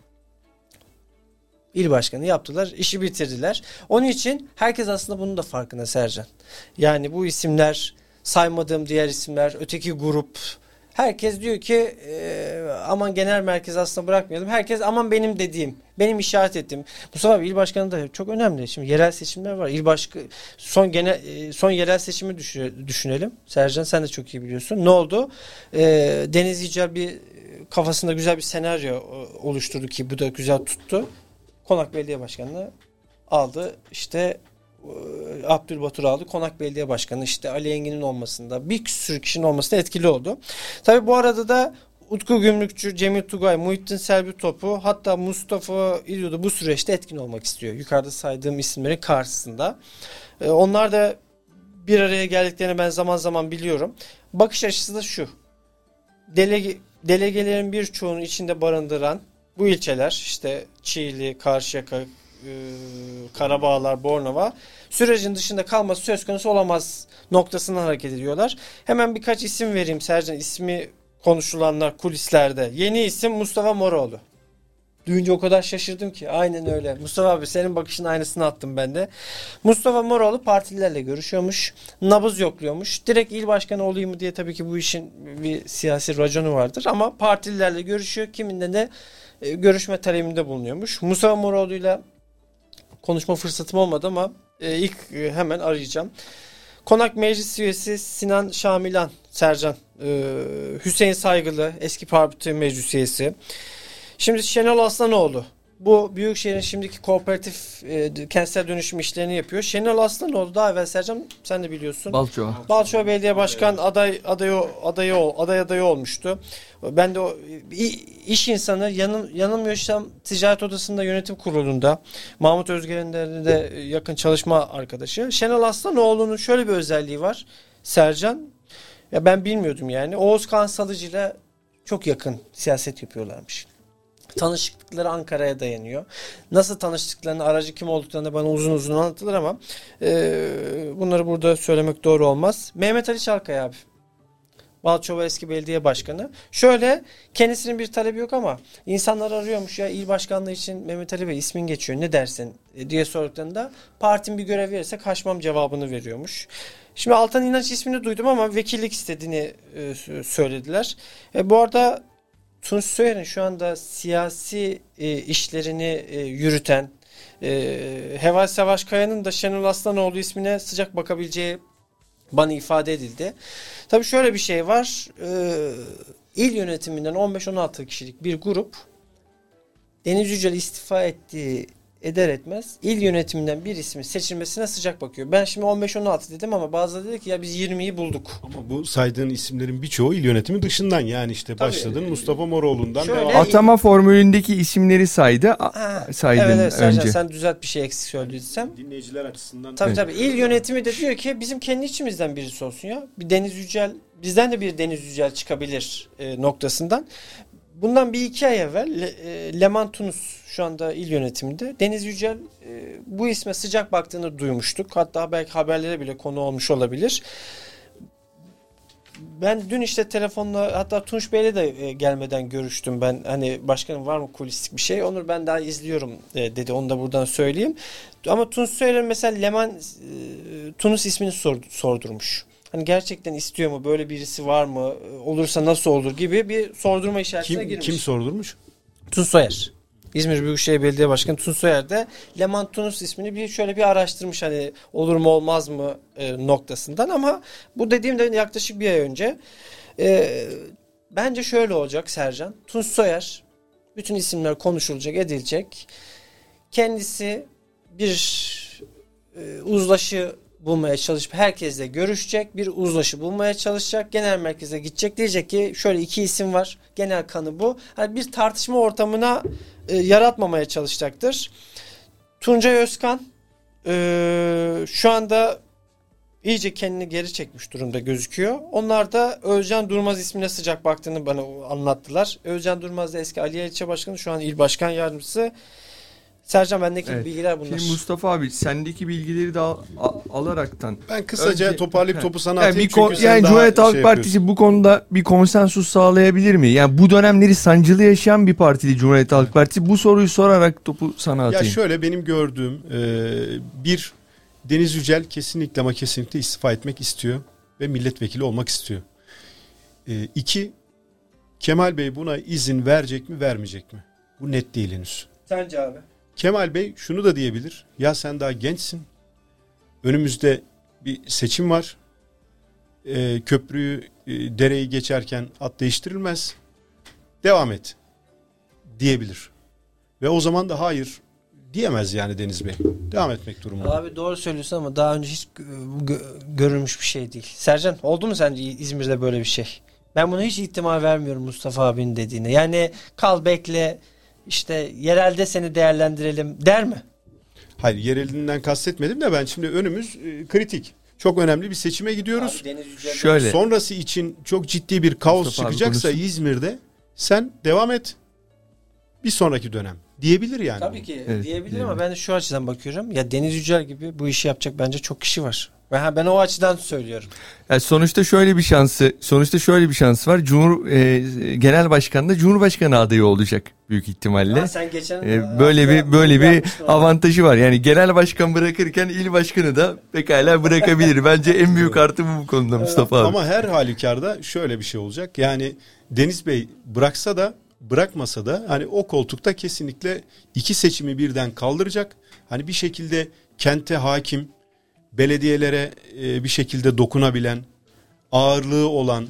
il başkanı yaptılar. işi bitirdiler. Onun için herkes aslında bunun da farkında Sercan. Yani bu isimler saymadığım diğer isimler öteki grup Herkes diyor ki e, aman genel merkez aslında bırakmayalım. Herkes aman benim dediğim, benim işaret ettiğim. Mustafa abi il başkanı da çok önemli. Şimdi yerel seçimler var. İl başka son genel e, son yerel seçimi düşünelim. Sercan sen de çok iyi biliyorsun. Ne oldu? E, Deniz Yücel bir kafasında güzel bir senaryo e, oluşturdu ki bu da güzel tuttu. Konak Belediye Başkanı'nı aldı. İşte e, Abdülbatur aldı. Konak Belediye Başkanı işte Ali Engin'in olmasında bir sürü kişinin olmasında etkili oldu. Tabi bu arada da Utku Gümrükçü, Cemil Tugay, Muhittin Selvi Topu hatta Mustafa İlyoğlu bu süreçte etkin olmak istiyor. Yukarıda saydığım isimlerin karşısında. Ee, onlar da bir araya geldiklerini ben zaman zaman biliyorum. Bakış açısı da şu. Delege, delegelerin birçoğunu içinde barındıran bu ilçeler işte Çiğli, Karşıyaka, e, Karabağlar, Bornova sürecin dışında kalması söz konusu olamaz noktasından hareket ediyorlar. Hemen birkaç isim vereyim Sercan ismi konuşulanlar kulislerde. Yeni isim Mustafa Moroğlu. Duyunca o kadar şaşırdım ki. Aynen öyle. Mustafa abi senin bakışın aynısını attım ben de. Mustafa Moroğlu partililerle görüşüyormuş. Nabız yokluyormuş. Direkt il başkanı olayım mı diye tabii ki bu işin bir siyasi raconu vardır. Ama partililerle görüşüyor. Kiminde de e, görüşme talebinde bulunuyormuş. Mustafa Moroğlu ile konuşma fırsatım olmadı ama e, ilk e, hemen arayacağım. Konak Meclis Üyesi Sinan Şamilan, Sercan, Hüseyin Saygılı, eski parti meclis üyesi. Şimdi Şenol Aslanoğlu bu Büyükşehir'in şimdiki kooperatif e, kentsel dönüşüm işlerini yapıyor. Şenol Aslanoğlu daha evvel Sercan sen de biliyorsun. Balçova. Balçova Belediye Başkan aday adayı adayı aday adayı olmuştu. Ben de o iş insanı yanım, yanılmıyorsam ticaret odasında yönetim kurulunda Mahmut Özger'in de yakın çalışma arkadaşı. Şenol Aslanoğlu'nun şöyle bir özelliği var. Sercan ya ben bilmiyordum yani. Oğuz Kan Salıcı ile çok yakın siyaset yapıyorlarmış. Tanışıklıkları Ankara'ya dayanıyor. Nasıl tanıştıklarını, aracı kim olduklarını bana uzun uzun anlatılır ama e, bunları burada söylemek doğru olmaz. Mehmet Ali Çalkay abi. Balçova eski belediye başkanı. Şöyle kendisinin bir talebi yok ama insanlar arıyormuş ya il başkanlığı için Mehmet Ali Bey ismin geçiyor ne dersin e, diye sorduklarında partim bir görev verirse kaçmam cevabını veriyormuş. Şimdi Altan İnanç ismini duydum ama vekillik istediğini e, söylediler. E, bu arada Tunç Soyer'in şu anda siyasi e, işlerini e, yürüten e, Heval Savaş Kaya'nın da Şenol Aslanoğlu ismine sıcak bakabileceği bana ifade edildi. Tabii şöyle bir şey var. E, il yönetiminden 15-16 kişilik bir grup Deniz Yücel istifa ettiği eder etmez il yönetiminden bir ismin seçilmesine sıcak bakıyor. Ben şimdi 15-16 dedim ama bazıları dedi ki ya biz 20'yi bulduk. Ama bu saydığın isimlerin birçoğu il yönetimi dışından yani işte Tabii, başladın Mustafa Moroğlu'ndan şöyle, devam. Atama formülündeki isimleri saydı. Ha, saydın evet, evet, önce. Sen düzelt bir şey eksik söylediysem. Dinleyiciler açısından. Tabii evet. tabii il yönetimi de diyor ki bizim kendi içimizden birisi olsun ya. Bir Deniz Yücel bizden de bir Deniz Yücel çıkabilir e, noktasından. Bundan bir iki ay evvel Le, e, Leman Tunus şu anda il yönetiminde. Deniz Yücel e, bu isme sıcak baktığını duymuştuk. Hatta belki haberlere bile konu olmuş olabilir. Ben dün işte telefonla hatta Tunç Bey'le de e, gelmeden görüştüm ben. Hani başkanım var mı kulistik bir şey? Onur ben daha izliyorum e, dedi. Onu da buradan söyleyeyim. Ama Tunç Söyler mesela Leman e, Tunus ismini sor, sordurmuş. Hani gerçekten istiyor mu? Böyle birisi var mı? Olursa nasıl olur gibi bir sordurma işaretine kim, girmiş. Kim sordurmuş? Tunç Soyer. İzmir Büyükşehir Belediye Başkanı Tunç Soyer de Leman Tunus ismini bir şöyle bir araştırmış hani olur mu olmaz mı e, noktasından ama bu dediğimde yaklaşık bir ay önce e, bence şöyle olacak Sercan. Tunç Soyer bütün isimler konuşulacak edilecek. Kendisi bir e, uzlaşı bulmaya çalışıp herkesle görüşecek. Bir uzlaşı bulmaya çalışacak. Genel merkeze gidecek. Diyecek ki şöyle iki isim var. Genel kanı bu. Yani bir tartışma ortamına e, yaratmamaya çalışacaktır. Tuncay Özkan e, şu anda iyice kendini geri çekmiş durumda gözüküyor. Onlar da Özcan Durmaz ismine sıcak baktığını bana anlattılar. Özcan Durmaz da eski Ali ilçe başkanı şu an il başkan yardımcısı. Sercan bendeki evet. bilgiler bunlar. Şimdi Mustafa abi sendeki bilgileri de al, al, alaraktan. Ben kısaca önce, toparlayıp he. topu sana atayım. Yani, bir kon, yani Cumhuriyet Halk şey Partisi bu konuda bir konsensus sağlayabilir mi? Yani bu dönemleri sancılı yaşayan bir partili Cumhuriyet Halk Partisi. Bu soruyu sorarak topu sana atayım. Ya şöyle benim gördüğüm e, bir Deniz Yücel kesinlikle ama kesinlikle istifa etmek istiyor ve milletvekili olmak istiyor. E, iki Kemal Bey buna izin verecek mi vermeyecek mi? Bu net değil henüz. Sence abi? Kemal Bey şunu da diyebilir. Ya sen daha gençsin. Önümüzde bir seçim var. Ee, köprüyü, e, dereyi geçerken at değiştirilmez. Devam et. Diyebilir. Ve o zaman da hayır diyemez yani Deniz Bey. Devam etmek durumunda. Abi doğru söylüyorsun ama daha önce hiç gö- görülmüş bir şey değil. Sercan oldu mu sence İzmir'de böyle bir şey? Ben buna hiç ihtimal vermiyorum Mustafa abinin dediğine. Yani kal bekle işte yerelde seni değerlendirelim der mi? Hayır yerelinden kastetmedim de ben şimdi önümüz e, kritik. Çok önemli bir seçime gidiyoruz. Abi Şöyle. Sonrası için çok ciddi bir kaos Mustafa çıkacaksa. İzmir'de sen devam et. Bir sonraki dönem diyebilir yani. Tabii ki Evet, diyebilir ama diyebilir. ben de şu açıdan bakıyorum. Ya Deniz Yücel gibi bu işi yapacak bence çok kişi var. Ha, ben o açıdan söylüyorum. Yani sonuçta şöyle bir şansı, sonuçta şöyle bir şans var. Cumhur e, Genel Başkan da Cumhurbaşkanı adayı olacak büyük ihtimalle. Ha, sen geçen E, böyle bir böyle bir avantajı var. Yani genel başkan bırakırken il başkanı da pekala bırakabilir. Bence en büyük artı bu bu konuda Mustafa abi. Ama her halükarda şöyle bir şey olacak. Yani Deniz Bey bıraksa da bırakmasa da hani o koltukta kesinlikle iki seçimi birden kaldıracak. Hani bir şekilde kente hakim, belediyelere e, bir şekilde dokunabilen, ağırlığı olan,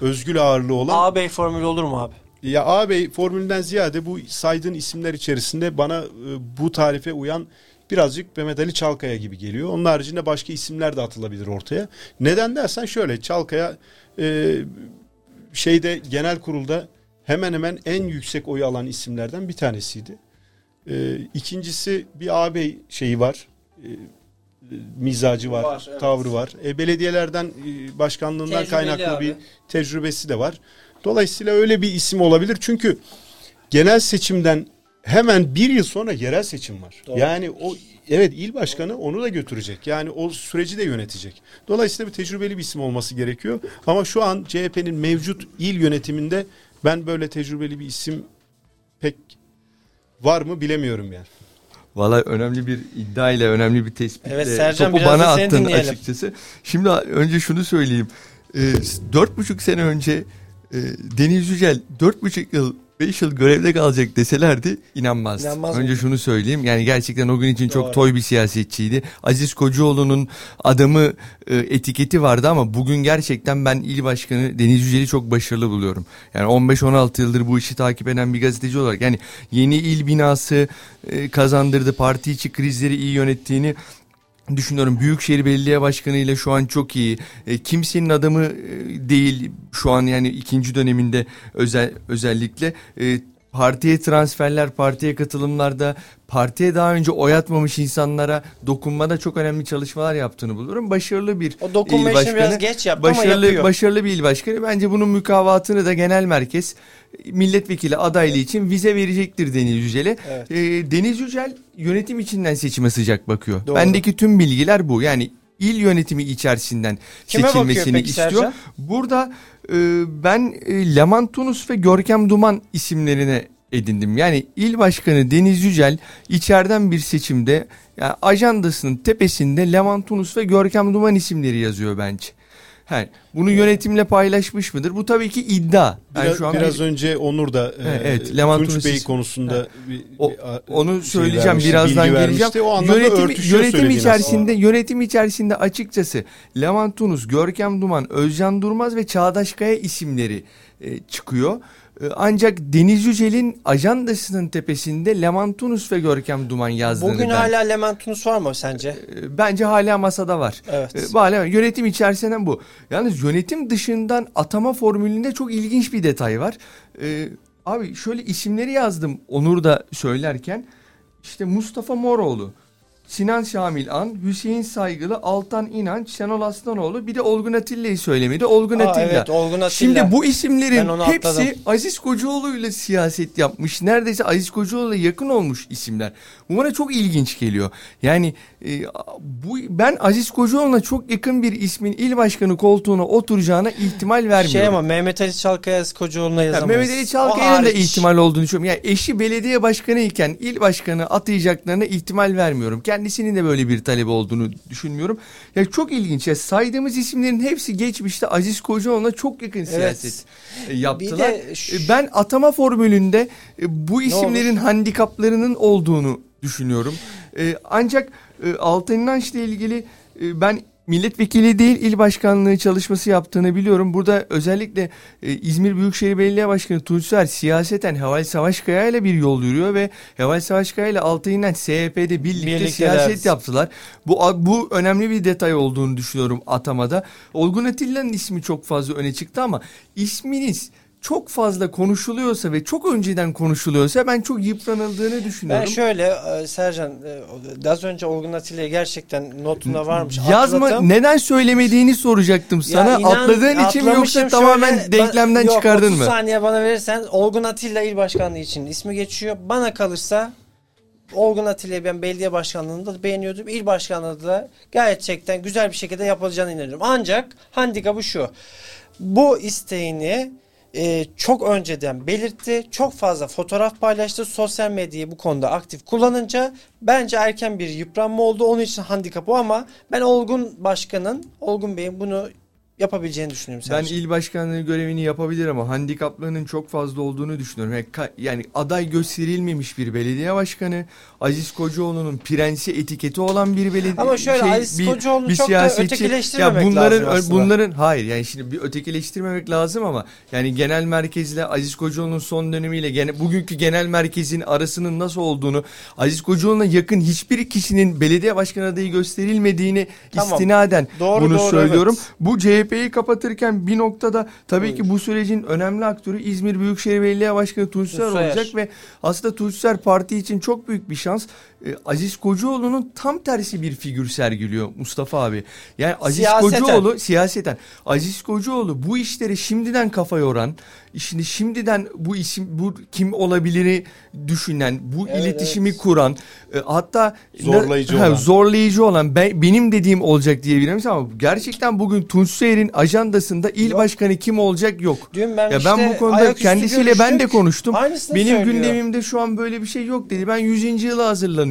özgül ağırlığı olan ağabey formülü olur mu abi? Ya ağabey formülünden ziyade bu saydığın isimler içerisinde bana e, bu tarife uyan birazcık Mehmet Ali Çalkaya gibi geliyor. Onun haricinde başka isimler de atılabilir ortaya. Neden dersen şöyle Çalkaya e, şeyde genel kurulda hemen hemen en yüksek oyu alan isimlerden bir tanesiydi. E, ikincisi bir ağabey şeyi var. E, mizacı var, Var, evet. tavrı var. E, belediyelerden e, başkanlığından Tecrübeli kaynaklı abi. bir tecrübesi de var. Dolayısıyla öyle bir isim olabilir. Çünkü genel seçimden hemen bir yıl sonra yerel seçim var. Doğru. Yani o evet il başkanı onu da götürecek. Yani o süreci de yönetecek. Dolayısıyla bir tecrübeli bir isim olması gerekiyor. Ama şu an CHP'nin mevcut il yönetiminde ben böyle tecrübeli bir isim pek var mı bilemiyorum yani. Valla önemli bir iddia ile önemli bir tespitle Evet, Sercan, topu bana attın açıkçası. Şimdi önce şunu söyleyeyim. Ee, Dört buçuk sene önce e, Deniz Yücel dört buçuk yıl beş yıl görevde kalacak deselerdi inanmazdım. İnanmaz önce mıydı? şunu söyleyeyim. Yani gerçekten o gün için Doğru. çok toy bir siyasetçiydi. Aziz Kocaoğlu'nun adamı e, etiketi vardı ama bugün gerçekten ben il başkanı Deniz Yücel'i çok başarılı buluyorum. Yani 15-16 yıldır bu işi takip eden bir gazeteci olarak yani yeni il binası e, kazandırdı. Parti içi krizleri iyi yönettiğini düşünüyorum. Büyükşehir Belediye Başkanı ile şu an çok iyi. E, kimsenin adamı e, değil şu an yani ikinci döneminde özel özellikle e, partiye transferler, partiye katılımlarda, partiye daha önce oy atmamış insanlara dokunmada çok önemli çalışmalar yaptığını buluyorum. Başarılı bir O dokunma il başkanı. biraz geç yaptı ama başarılı, yapıyor. Başarılı bir il başkanı. Bence bunun mükavatını da genel merkez milletvekili adaylığı için vize verecektir Deniz Yücel'e. Evet. Ee, Deniz Yücel yönetim içinden seçime sıcak bakıyor. Doğru. Bendeki tüm bilgiler bu. Yani il yönetimi içerisinden Kime seçilmesini istiyor. Sercan? Burada e, ben e, Leman Tunus ve Görkem Duman isimlerine edindim. Yani il başkanı Deniz Yücel içeriden bir seçimde yani ajandasının tepesinde Leman Tunus ve Görkem Duman isimleri yazıyor bence. He, bunu yönetimle paylaşmış mıdır? Bu tabii ki iddia. Yani Biraz, şu an biraz bir- önce Onur da e, He, evet, Levent Tunç Bey konusunda bir, O- bir, a- onu şey söyleyeceğim vermişti, birazdan geleceğim. O Yönetim, yönetim içerisinde aslında. yönetim içerisinde açıkçası Levent Tunus, Görkem Duman, Özcan Durmaz ve Çağdaş Kaya isimleri e, çıkıyor. E, ancak Deniz Yücel'in ajandasının tepesinde Levent Tunus ve Görkem Duman yazdığını Bugün ben- hala Lemantunus var mı sence? e, bence hala masada var. Evet. E, hala yönetim içerisinden bu. Yalnız yönetim dışından atama formülünde çok ilginç bir detay var. Abi şöyle isimleri yazdım Onur da söylerken. İşte Mustafa Moroğlu, Sinan Şamil An, Hüseyin Saygılı, Altan İnanç, Şenol Aslanoğlu bir de Olgun Atilla'yı söylemedi. Olgun Aa, Atilla. evet Olgun Atilla. Şimdi bu isimlerin hepsi atladım. Aziz Kocaoğlu ile siyaset yapmış. Neredeyse Aziz Kocaoğlu'na yakın olmuş isimler. Bu bana çok ilginç geliyor. Yani e, bu ben Aziz Kocaoğlu'na çok yakın bir ismin il başkanı koltuğuna oturacağına ihtimal vermiyorum. Şey ama Mehmet Ali Çalkaya Kocaoğlu'na Ya yazamayız. Mehmet Ali Çalkaya'nın da ihtimal olduğunu düşünüyorum. Yani eşi belediye başkanı iken il başkanı atayacaklarına ihtimal vermiyorum. kendisinin de böyle bir talebi olduğunu düşünmüyorum. Ya çok ilginç. Ya saydığımız isimlerin hepsi geçmişte Aziz Kocaoğlu'na çok yakın siyaset e, yaptılar. Şu- E, Ben atama formülünde e, bu isimlerin handikaplarının olduğunu düşünüyorum. E, Ancak e, Altın İnanç'la ilgili e, ben milletvekili değil il başkanlığı çalışması yaptığını biliyorum. Burada özellikle e, İzmir Büyükşehir Belediye Başkanı Tunçer siyaseten Heval Savaşkaya ile bir yol yürüyor ve Heval Savaşkaya ile Altın İnanç SHP'de birlikte Birlikteler. siyaset yaptılar. Bu bu önemli bir detay olduğunu düşünüyorum atamada. Olgun Atilla'nın ismi çok fazla öne çıktı ama isminiz çok fazla konuşuluyorsa ve çok önceden konuşuluyorsa ben çok yıpranıldığını Ben düşünüyorum. şöyle e, Sercan e, az önce Olgun Atilla'ya gerçekten notunda varmış. Yazma Atladım. neden söylemediğini soracaktım sana. Ya inan, Atladığın için mi yoksa atlamışım tamamen şöyle, denklemden yok, çıkardın 30 mı? saniye bana verirsen Olgun Atilla il başkanlığı için ismi geçiyor. Bana kalırsa Olgun Atilla'yı ben belediye başkanlığında da beğeniyordum. İl başkanlığı da gerçekten güzel bir şekilde yapılacağını inanıyorum. Ancak handikapı şu. Bu isteğini e, çok önceden belirtti. Çok fazla fotoğraf paylaştı. Sosyal medyayı bu konuda aktif kullanınca bence erken bir yıpranma oldu. Onun için handikap o ama ben Olgun Başkan'ın, Olgun Bey'in bunu yapabileceğini düşünüyorum. Ben Sercan. il başkanlığı görevini yapabilir ama handikaplarının çok fazla olduğunu düşünüyorum. Yani, aday gösterilmemiş bir belediye başkanı, Aziz Kocaoğlu'nun prensi etiketi olan bir belediye Ama şöyle şey, Aziz Kocaoğlu'nu çok da ötekileştirmemek ya bunların lazım aslında. bunların hayır yani şimdi bir ötekileştirmemek lazım ama yani genel merkezle Aziz Kocaoğlu'nun son dönemiyle gene, bugünkü genel merkezin arasının nasıl olduğunu Aziz Kocaoğlu'na yakın hiçbir kişinin belediye başkanı adayı gösterilmediğini Tamam. istinaden Doğru, bunu doğru, söylüyorum. evet. Bu CHP'yi kapatırken bir noktada tabii Buyur. ki bu sürecin önemli aktörü İzmir Büyükşehir Belediye Başkanı Tunç olacak ve aslında Tunç parti için çok büyük bir şans. Ee, Aziz Kocaoğlu'nun tam tersi bir figür sergiliyor Mustafa abi. Yani Aziz Siyaseten. Kocaoğlu siyaseten Aziz Kocaoğlu bu işleri şimdiden kafa yoran, şimdi şimdiden bu isim bu kim olabiliri düşünen, bu Evet, iletişimi evet. kuran, e, hatta Zorlayıcı Ha, olan. zorlayıcı olan ben, benim dediğim olacak diyebilirim ama gerçekten bugün Tunç Soyer'in ajandasında il Yok. başkanı kim olacak yok. Dün ben Ya işte ben bu konuda kendisiyle ben de görüştük. konuştum. Aynısını Benim söylüyor. gündemimde şu an böyle bir şey yok dedi. Ben 100. yıla hazırlanıyorum.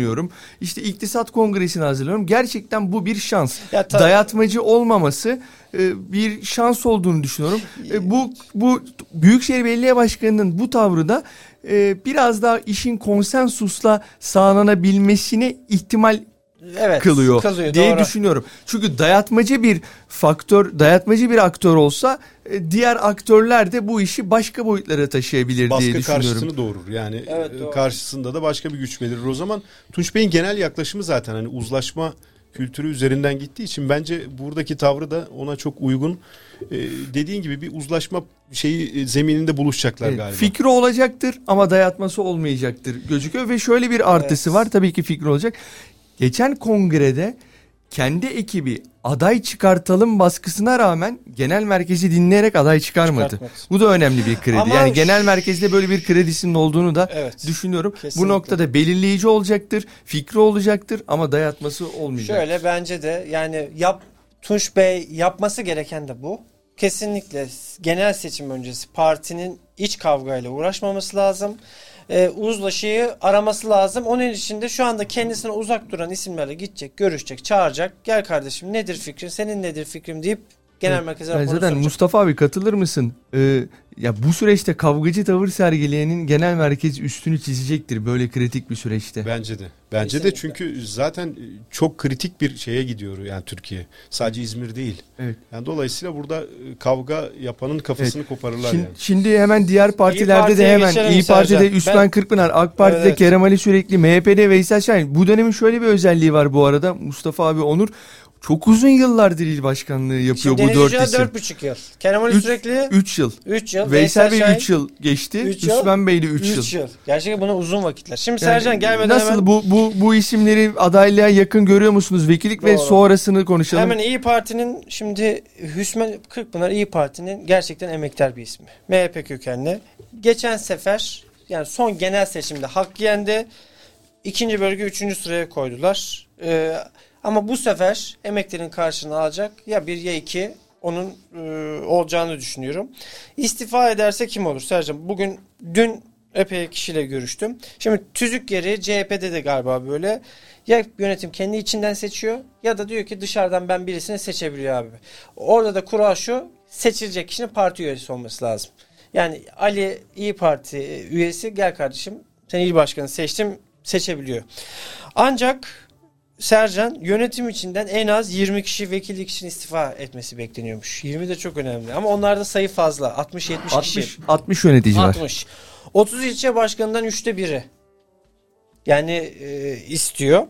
İşte iktisat kongresine hazırlanıyorum. Gerçekten bu bir şans. Ya ta- Dayatmacı olmaması e, bir şans olduğunu düşünüyorum. E, bu bu Büyükşehir Belediye Başkanı'nın bu tavrı da e, biraz daha işin konsensusla sağlanabilmesine ihtimal evet, kılıyor, kılıyor, diye doğru. düşünüyorum. Çünkü dayatmacı bir faktör, dayatmacı bir aktör olsa e, diğer aktörler de bu işi başka boyutlara taşıyabilir diye Baskı düşünüyorum. karşısını doğurur. Yani Evet, e, doğru. karşısında da başka bir güç belirir. O zaman Tunç Bey'in genel yaklaşımı zaten hani uzlaşma kültürü üzerinden gittiği için bence buradaki tavrı da ona çok uygun. E, dediğin gibi bir uzlaşma şeyi e, zemininde buluşacaklar Evet, galiba. Fikri olacaktır ama dayatması olmayacaktır gözüküyor ve şöyle bir artısı Evet. var tabii ki fikri olacak. Geçen kongrede kendi ekibi aday çıkartalım baskısına rağmen genel merkezi dinleyerek aday çıkarmadı. Çıkartmadı. Bu da önemli bir kredi. Ama yani genel merkezde böyle bir kredisinin olduğunu da Evet. düşünüyorum. Kesinlikle. Bu noktada belirleyici olacaktır, fikri olacaktır ama dayatması olmayacak. Şöyle bence de yani yap Tunç Bey yapması gereken de bu. Kesinlikle genel seçim öncesi partinin iç kavgayla uğraşmaması lazım. Ee, uzlaşıyı araması lazım. Onun için de şu anda kendisine uzak duran isimlerle gidecek, görüşecek, çağıracak. Gel kardeşim nedir fikrin, senin nedir fikrim deyip genel merkeze Yani raporunu zaten soracak. Mustafa abi katılır mısın? Ee, ya bu süreçte kavgacı tavır sergileyenin genel merkez üstünü çizecektir böyle kritik bir süreçte. Bence de. Bence de çünkü zaten e, çok kritik bir şeye gidiyor yani Türkiye. Sadece İzmir değil. Evet. Yani dolayısıyla burada e, kavga yapanın kafasını koparırlar Şimdi, yani. şimdi hemen diğer partilerde de hemen İyi Parti'de. Üsmen Ben- Kırkpınar, AK Parti'de Evet, evet. Kerem Ali Sürekli, MHP'de Veysel Şahin. Bu dönemin şöyle bir özelliği var bu arada Mustafa abi Onur. Çok uzun yıllardır il başkanlığı yapıyor Şimdi bu Deniz dört Yücel'e isim. dört buçuk yıl. Kerem Ali Üç- sürekli 3 yıl. 3 yıl. Veysel Bey Şahin 3 yıl geçti. üç yıl. Üsmen Bey de 3 yıl. üç yıl. Gerçekten buna uzun vakitler. Şimdi Yani Sercan gelmeden Nasıl hemen bu bu bu isimleri adaylığa yakın görüyor musunuz? Vekillik ve Doğru. sonrasını konuşalım. Hemen İyi Parti'nin şimdi Hüsmen Kırkpınar İyi Parti'nin gerçekten emektar bir ismi. MHP kökenli. Geçen sefer yani son genel seçimde hak yendi. İkinci bölge üçüncü sıraya koydular. Ee, ama bu sefer emeklerin karşılığını alacak ya bir ya iki onun e, olacağını düşünüyorum. İstifa ederse kim olur Sercan? Bugün dün Epey kişiyle görüştüm. Şimdi tüzük geri CHP'de de galiba böyle. Ya yönetim kendi içinden seçiyor ya da diyor ki dışarıdan ben birisini seçebiliyor abi. Orada da kural şu seçilecek kişinin parti üyesi olması lazım. Yani Ali İyi Parti üyesi gel kardeşim sen il başkanı seçtim seçebiliyor. Ancak Sercan yönetim içinden en az 20 kişi vekillik için istifa etmesi bekleniyormuş. 20 de çok önemli ama onlarda sayı fazla. 60-70 kişi. 60, 60 yönetici var. 60. 30 ilçe başkanından üçte biri. Yani e, istiyor.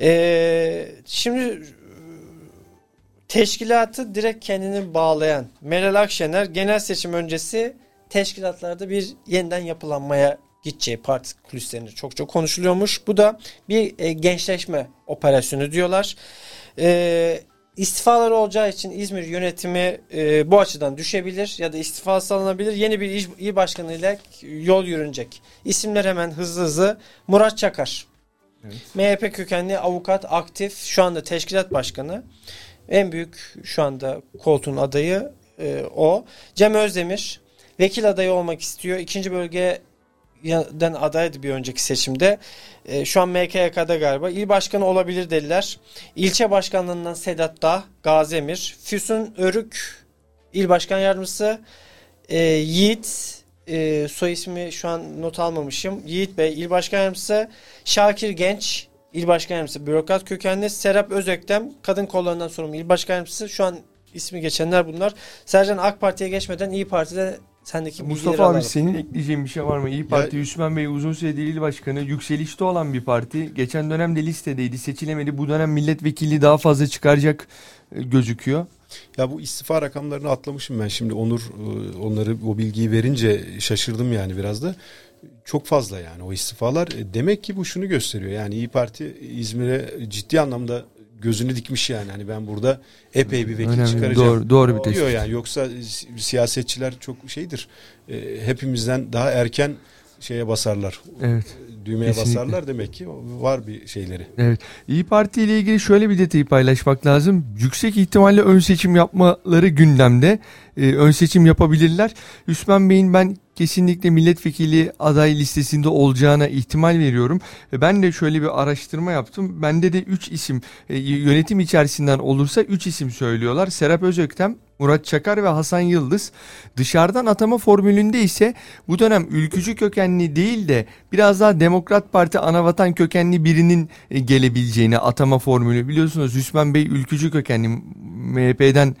E, şimdi teşkilatı direkt kendini bağlayan Meral Akşener genel seçim öncesi teşkilatlarda bir yeniden yapılanmaya gideceği parti kulislerinde çok çok konuşuluyormuş. Bu da bir e, gençleşme operasyonu diyorlar. E, istifalar olacağı için İzmir yönetimi e, bu açıdan düşebilir ya da istifa salınabilir. Yeni bir il, il başkanı ile yol yürünecek. İsimler hemen hızlı hızlı. Murat Çakar. Evet. MHP kökenli avukat aktif şu anda teşkilat başkanı. En büyük şu anda koltuğun adayı e, o. Cem Özdemir vekil adayı olmak istiyor. İkinci bölgeden adaydı bir önceki seçimde. E, şu an MKYK'da galiba. İl başkanı olabilir dediler. İlçe başkanlığından Sedat Dağ, Gazi Emir. Füsun Örük il başkan yardımcısı. E, Yiğit e, soy ismi şu an not almamışım. Yiğit Bey il başkan yardımcısı. Şakir Genç il başkan yardımcısı. Bürokrat kökenli. Serap Özöktem kadın kollarından sorumlu il başkan yardımcısı. Şu an ismi geçenler bunlar. Sercan AK Parti'ye geçmeden İyi Parti'de sendeki Mustafa abi alalım. senin ekleyeceğin bir şey var mı? İyi Parti Hüsmen Bey uzun süredir il başkanı. Yükselişte olan bir parti. Geçen dönemde listedeydi. Seçilemedi. Bu dönem milletvekili daha fazla çıkaracak e, gözüküyor. Ya bu istifa rakamlarını atlamışım ben şimdi Onur e, onları o bilgiyi verince şaşırdım yani biraz da. Çok fazla yani o istifalar. E, Demek ki bu şunu gösteriyor. Yani İyi Parti İzmir'e ciddi anlamda gözünü dikmiş yani. Hani ben burada epey bir vekil Önemli. çıkaracağım. Doğru, doğru bir tespit. yani. Yoksa si- siyasetçiler çok şeydir. E, hepimizden daha erken şeye basarlar. Evet. Düğmeye Kesinlikle. basarlar demek ki var bir şeyleri. Evet. İyi Parti ile ilgili şöyle bir detayı paylaşmak lazım. Yüksek ihtimalle ön seçim yapmaları gündemde. Ee, ön seçim yapabilirler. Hüsmen Bey'in ben kesinlikle milletvekili aday listesinde olacağına ihtimal veriyorum. Ve ben de şöyle bir araştırma yaptım. Bende de 3 isim e, yönetim içerisinden olursa 3 isim söylüyorlar. Serap Özöktem, Murat Çakar ve Hasan Yıldız. Dışarıdan atama formülünde ise bu dönem ülkücü kökenli değil de biraz daha Demokrat Parti anavatan kökenli birinin e, gelebileceğini atama formülü. Biliyorsunuz Hüsmen Bey ülkücü kökenli MHP'den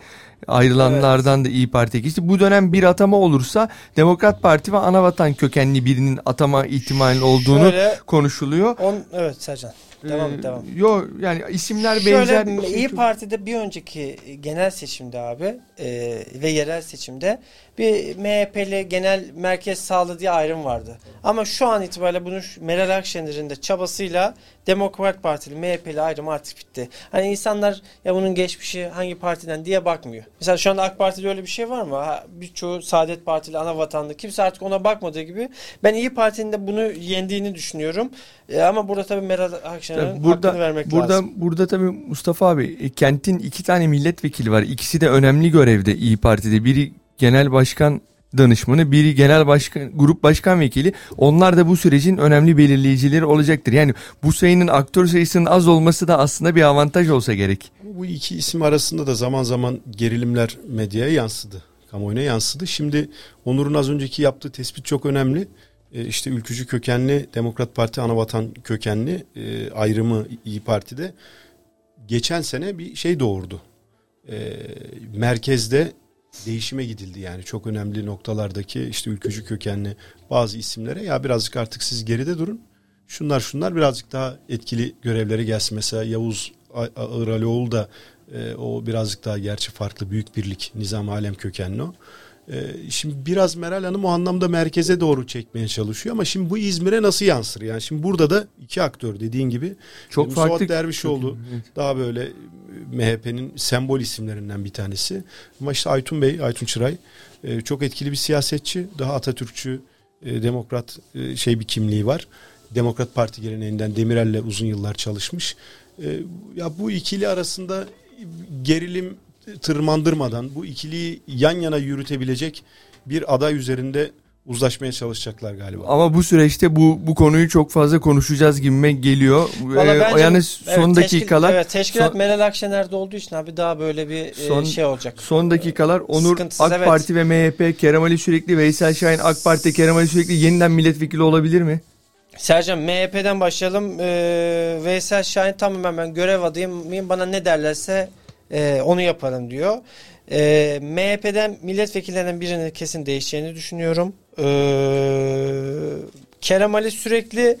ayrılanlardan da İyi Parti'ye geçti. Bu dönem bir atama olursa Demokrat Parti ve anavatan kökenli birinin atama ihtimalinin olduğunu Şöyle, konuşuluyor. on, evet Sercan. Devam Ee, devam. Yo yani isimler Şöyle benzer. İyi Parti'de bir önceki genel seçimde abi e, ve yerel seçimde bir MHP'li genel merkez sağlı diye ayrım vardı. Ama şu an itibariyle bunun şu- Meral Akşener'in de çabasıyla Demokrat Partili MHP'li ayrım artık bitti. Hani insanlar ya bunun geçmişi hangi partiden diye bakmıyor. Mesela şu anda AK Parti'de öyle bir şey var mı? Ha, birçoğu Saadet Partili ana vatandaşı kimse artık ona bakmadığı gibi ben İyi Parti'nin de bunu yendiğini düşünüyorum. E, ama burada tabii Meral Akşener'in Tabii burada- hakkını vermek Burada lazım. burada tabii Mustafa abi e, kentin iki tane milletvekili var. İkisi de önemli görevde İyi Parti'de. Biri genel başkan danışmanı, biri genel başkan grup başkan vekili. Onlar da bu sürecin önemli belirleyicileri olacaktır. Yani bu sayının aktör sayısının az olması da aslında bir avantaj olsa gerek. Bu iki isim arasında da zaman zaman gerilimler medyaya yansıdı. Kamuoyuna yansıdı. Şimdi Onur'un az önceki yaptığı tespit çok önemli. E, işte ülkücü kökenli, Demokrat Parti anavatan kökenli e, ayrımı İyi Parti'de geçen sene bir şey doğurdu. E, merkezde değişime gidildi yani çok önemli noktalardaki işte ülkücü kökenli bazı isimlere ya birazcık artık siz geride durun. Şunlar şunlar birazcık daha etkili görevlere gelsin. Mesela Yavuz A- Ağır Alioğlu da o birazcık daha gerçi farklı büyük birlik Nizam Alem kökenli o. E, şimdi biraz Meral Hanım o anlamda merkeze doğru çekmeye çalışıyor ama şimdi bu İzmir'e nasıl yansır? Yani şimdi burada da iki aktör dediğin gibi Çok Musavat farklı. Dervişoğlu Evet. daha böyle e, MHP'nin sembol isimlerinden bir tanesi. Ama işte Aytun Bey, Aytun Çıray e, çok etkili bir siyasetçi. Daha Atatürkçü, e, demokrat e, şey bir kimliği var. Demokrat Parti geleneğinden Demirel'le uzun yıllar çalışmış. Ya bu ikili arasında gerilim tırmandırmadan bu ikiliyi yan yana yürütebilecek bir aday üzerinde uzlaşmaya çalışacaklar galiba. Ama bu süreçte bu bu konuyu çok fazla konuşacağız gibime geliyor. Valla Ee, bence- yani son evet, dakikalar Teşkil, evet teşkilat son- Meral Akşener'de olduğu için abi daha böyle bir e, Son- şey olacak. Son dakikalar Onur Sıkıntısız, AK evet. Parti ve MHP Kerem Ali Sürekli Veysel Şahin AK Parti Kerem Ali Sürekli yeniden milletvekili olabilir mi? Sercan MHP'den başlayalım. Ee, Veysel Şahin tamamen ben görev adayım bana ne derlerse e, onu yaparım diyor. Ee, MHP'den milletvekillerinden birinin kesin değişeceğini düşünüyorum. Ee, Kerem Ali sürekli e,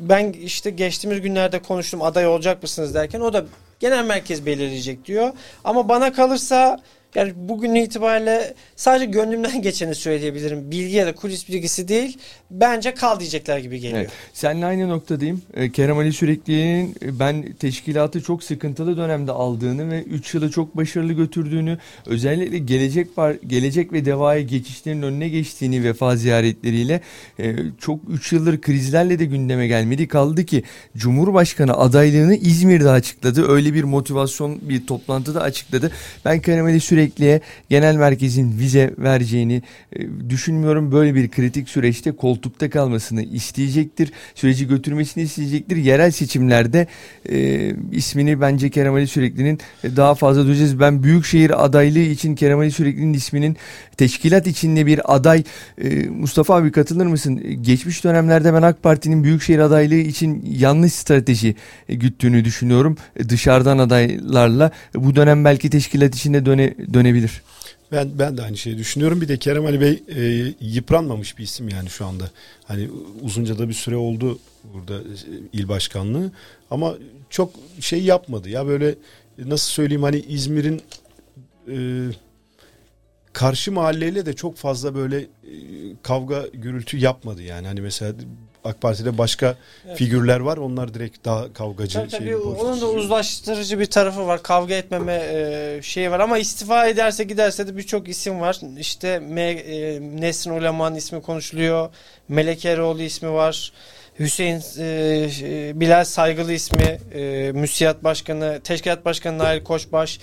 ben işte geçtiğimiz günlerde konuştum aday olacak mısınız derken o da genel merkez belirleyecek diyor. Ama bana kalırsa yani bugün itibariyle sadece gönlümden geçeni söyleyebilirim. Bilgi ya da kulis bilgisi değil. Bence kal diyecekler gibi geliyor. Evet. Seninle aynı noktadayım. Ee, Kerem Ali Sürekli'nin e, ben teşkilatı çok sıkıntılı dönemde aldığını ve 3 yılı çok başarılı götürdüğünü, özellikle gelecek var, gelecek ve devaya geçişlerin önüne geçtiğini vefa ziyaretleriyle e, çok 3 yıldır krizlerle de gündeme gelmedi. Kaldı ki Cumhurbaşkanı adaylığını İzmir'de açıkladı. Öyle bir motivasyon bir toplantıda açıkladı. Ben Kerem Ali Sürekli'ye genel merkezin vize vereceğini e, düşünmüyorum. Böyle bir kritik süreçte koltukta kalmasını isteyecektir. Süreci götürmesini isteyecektir. Yerel seçimlerde e, ismini bence Kerem Ali Sürekli'nin e, daha fazla duyacağız. Ben Büyükşehir adaylığı için Kerem Ali Sürekli'nin isminin teşkilat içinde bir aday e, Mustafa abi katılır mısın? E, Geçmiş dönemlerde ben AK Parti'nin Büyükşehir adaylığı için yanlış strateji güttüğünü düşünüyorum. Dışarıdan adaylarla bu dönem belki teşkilat içinde döne, dönebilir. Ben ben de aynı şeyi düşünüyorum. Bir de Kerem Ali Bey e, yıpranmamış bir isim yani şu anda. Hani uzunca da bir süre oldu burada e, il başkanlığı ama çok şey yapmadı. Ya böyle nasıl söyleyeyim hani İzmir'in e, karşı mahalleyle de çok fazla böyle e, kavga gürültü yapmadı yani. Hani mesela AK Parti'de başka Evet. figürler var. Onlar direkt daha kavgacı Tabii tabii onun da uzlaştırıcı bir tarafı var. Kavga etmeme e, şeyi var ama istifa ederse giderse de birçok isim var. İşte Me, e, Nesrin Uleman ismi konuşuluyor. Melek Eroğlu ismi var. Hüseyin e, e, Bilal Saygılı ismi, e, Müsiyat Başkanı, Teşkilat Başkanı Nail Koçbaş,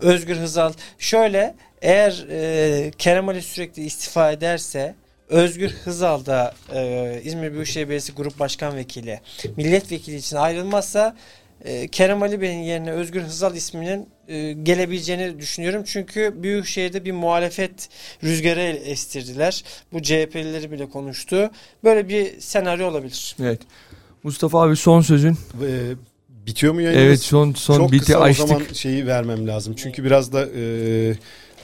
Özgür Hızal. Şöyle eğer e, Kerem Ali sürekli istifa ederse Özgür Hızal da e, İzmir Büyükşehir Belediyesi Grup Başkan Vekili milletvekili için ayrılmazsa e, Kerem Ali Bey'in yerine Özgür Hızal isminin e, gelebileceğini düşünüyorum. Çünkü Büyükşehir'de bir muhalefet rüzgarı estirdiler. Bu CHP'lileri bile konuştu. Böyle bir senaryo olabilir. Evet. Mustafa abi son sözün. E, bitiyor mu yayınımız? Evet son son Çok biti kısa açtık. o zaman şeyi vermem lazım. Çünkü biraz da e,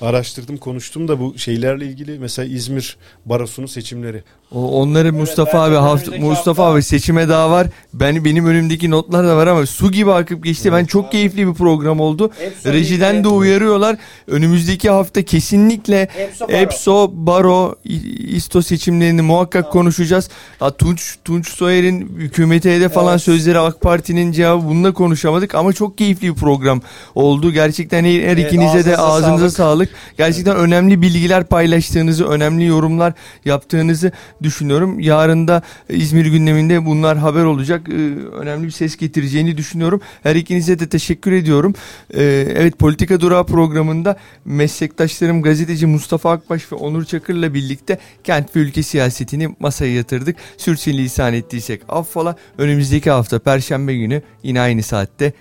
araştırdım, konuştum da bu şeylerle ilgili mesela İzmir Barosu'nun seçimleri. O, onları Mustafa bence abi hafta Mustafa hafta- abi seçime daha var. Ben benim önümdeki notlar da var ama su gibi akıp geçti. Ben çok keyifli bir program oldu. Rejiden de uyarıyorlar. Önümüzdeki hafta kesinlikle EPSO, Baro, İ- İSTO seçimlerini muhakkak konuşacağız. Ha, Tunç Tunç Soyer'in hükümete hedef falan Evet. sözleri AK Parti'nin cevabı bununla konuşamadık ama çok keyifli bir program oldu. Gerçekten her, her Evet, ikinize de ağzınıza sağlık. sağlık. Gerçekten önemli bilgiler paylaştığınızı, önemli yorumlar yaptığınızı düşünüyorum. Yarın da İzmir gündeminde bunlar haber olacak. Ee, önemli bir ses getireceğini düşünüyorum. Her ikinize de teşekkür ediyorum. Ee, evet Politika Durağı programında meslektaşlarım gazeteci Mustafa Akbaş ve Onur Çakır'la birlikte kent ve ülke siyasetini masaya yatırdık. Sürçülisan ettiysek affola. Önümüzdeki hafta Perşembe günü yine aynı saatte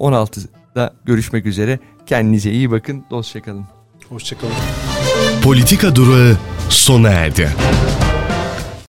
16'da görüşmek üzere. Kendinize iyi bakın. Hoşçakalın. Hoşçakalın. Politika durağı sona erdi.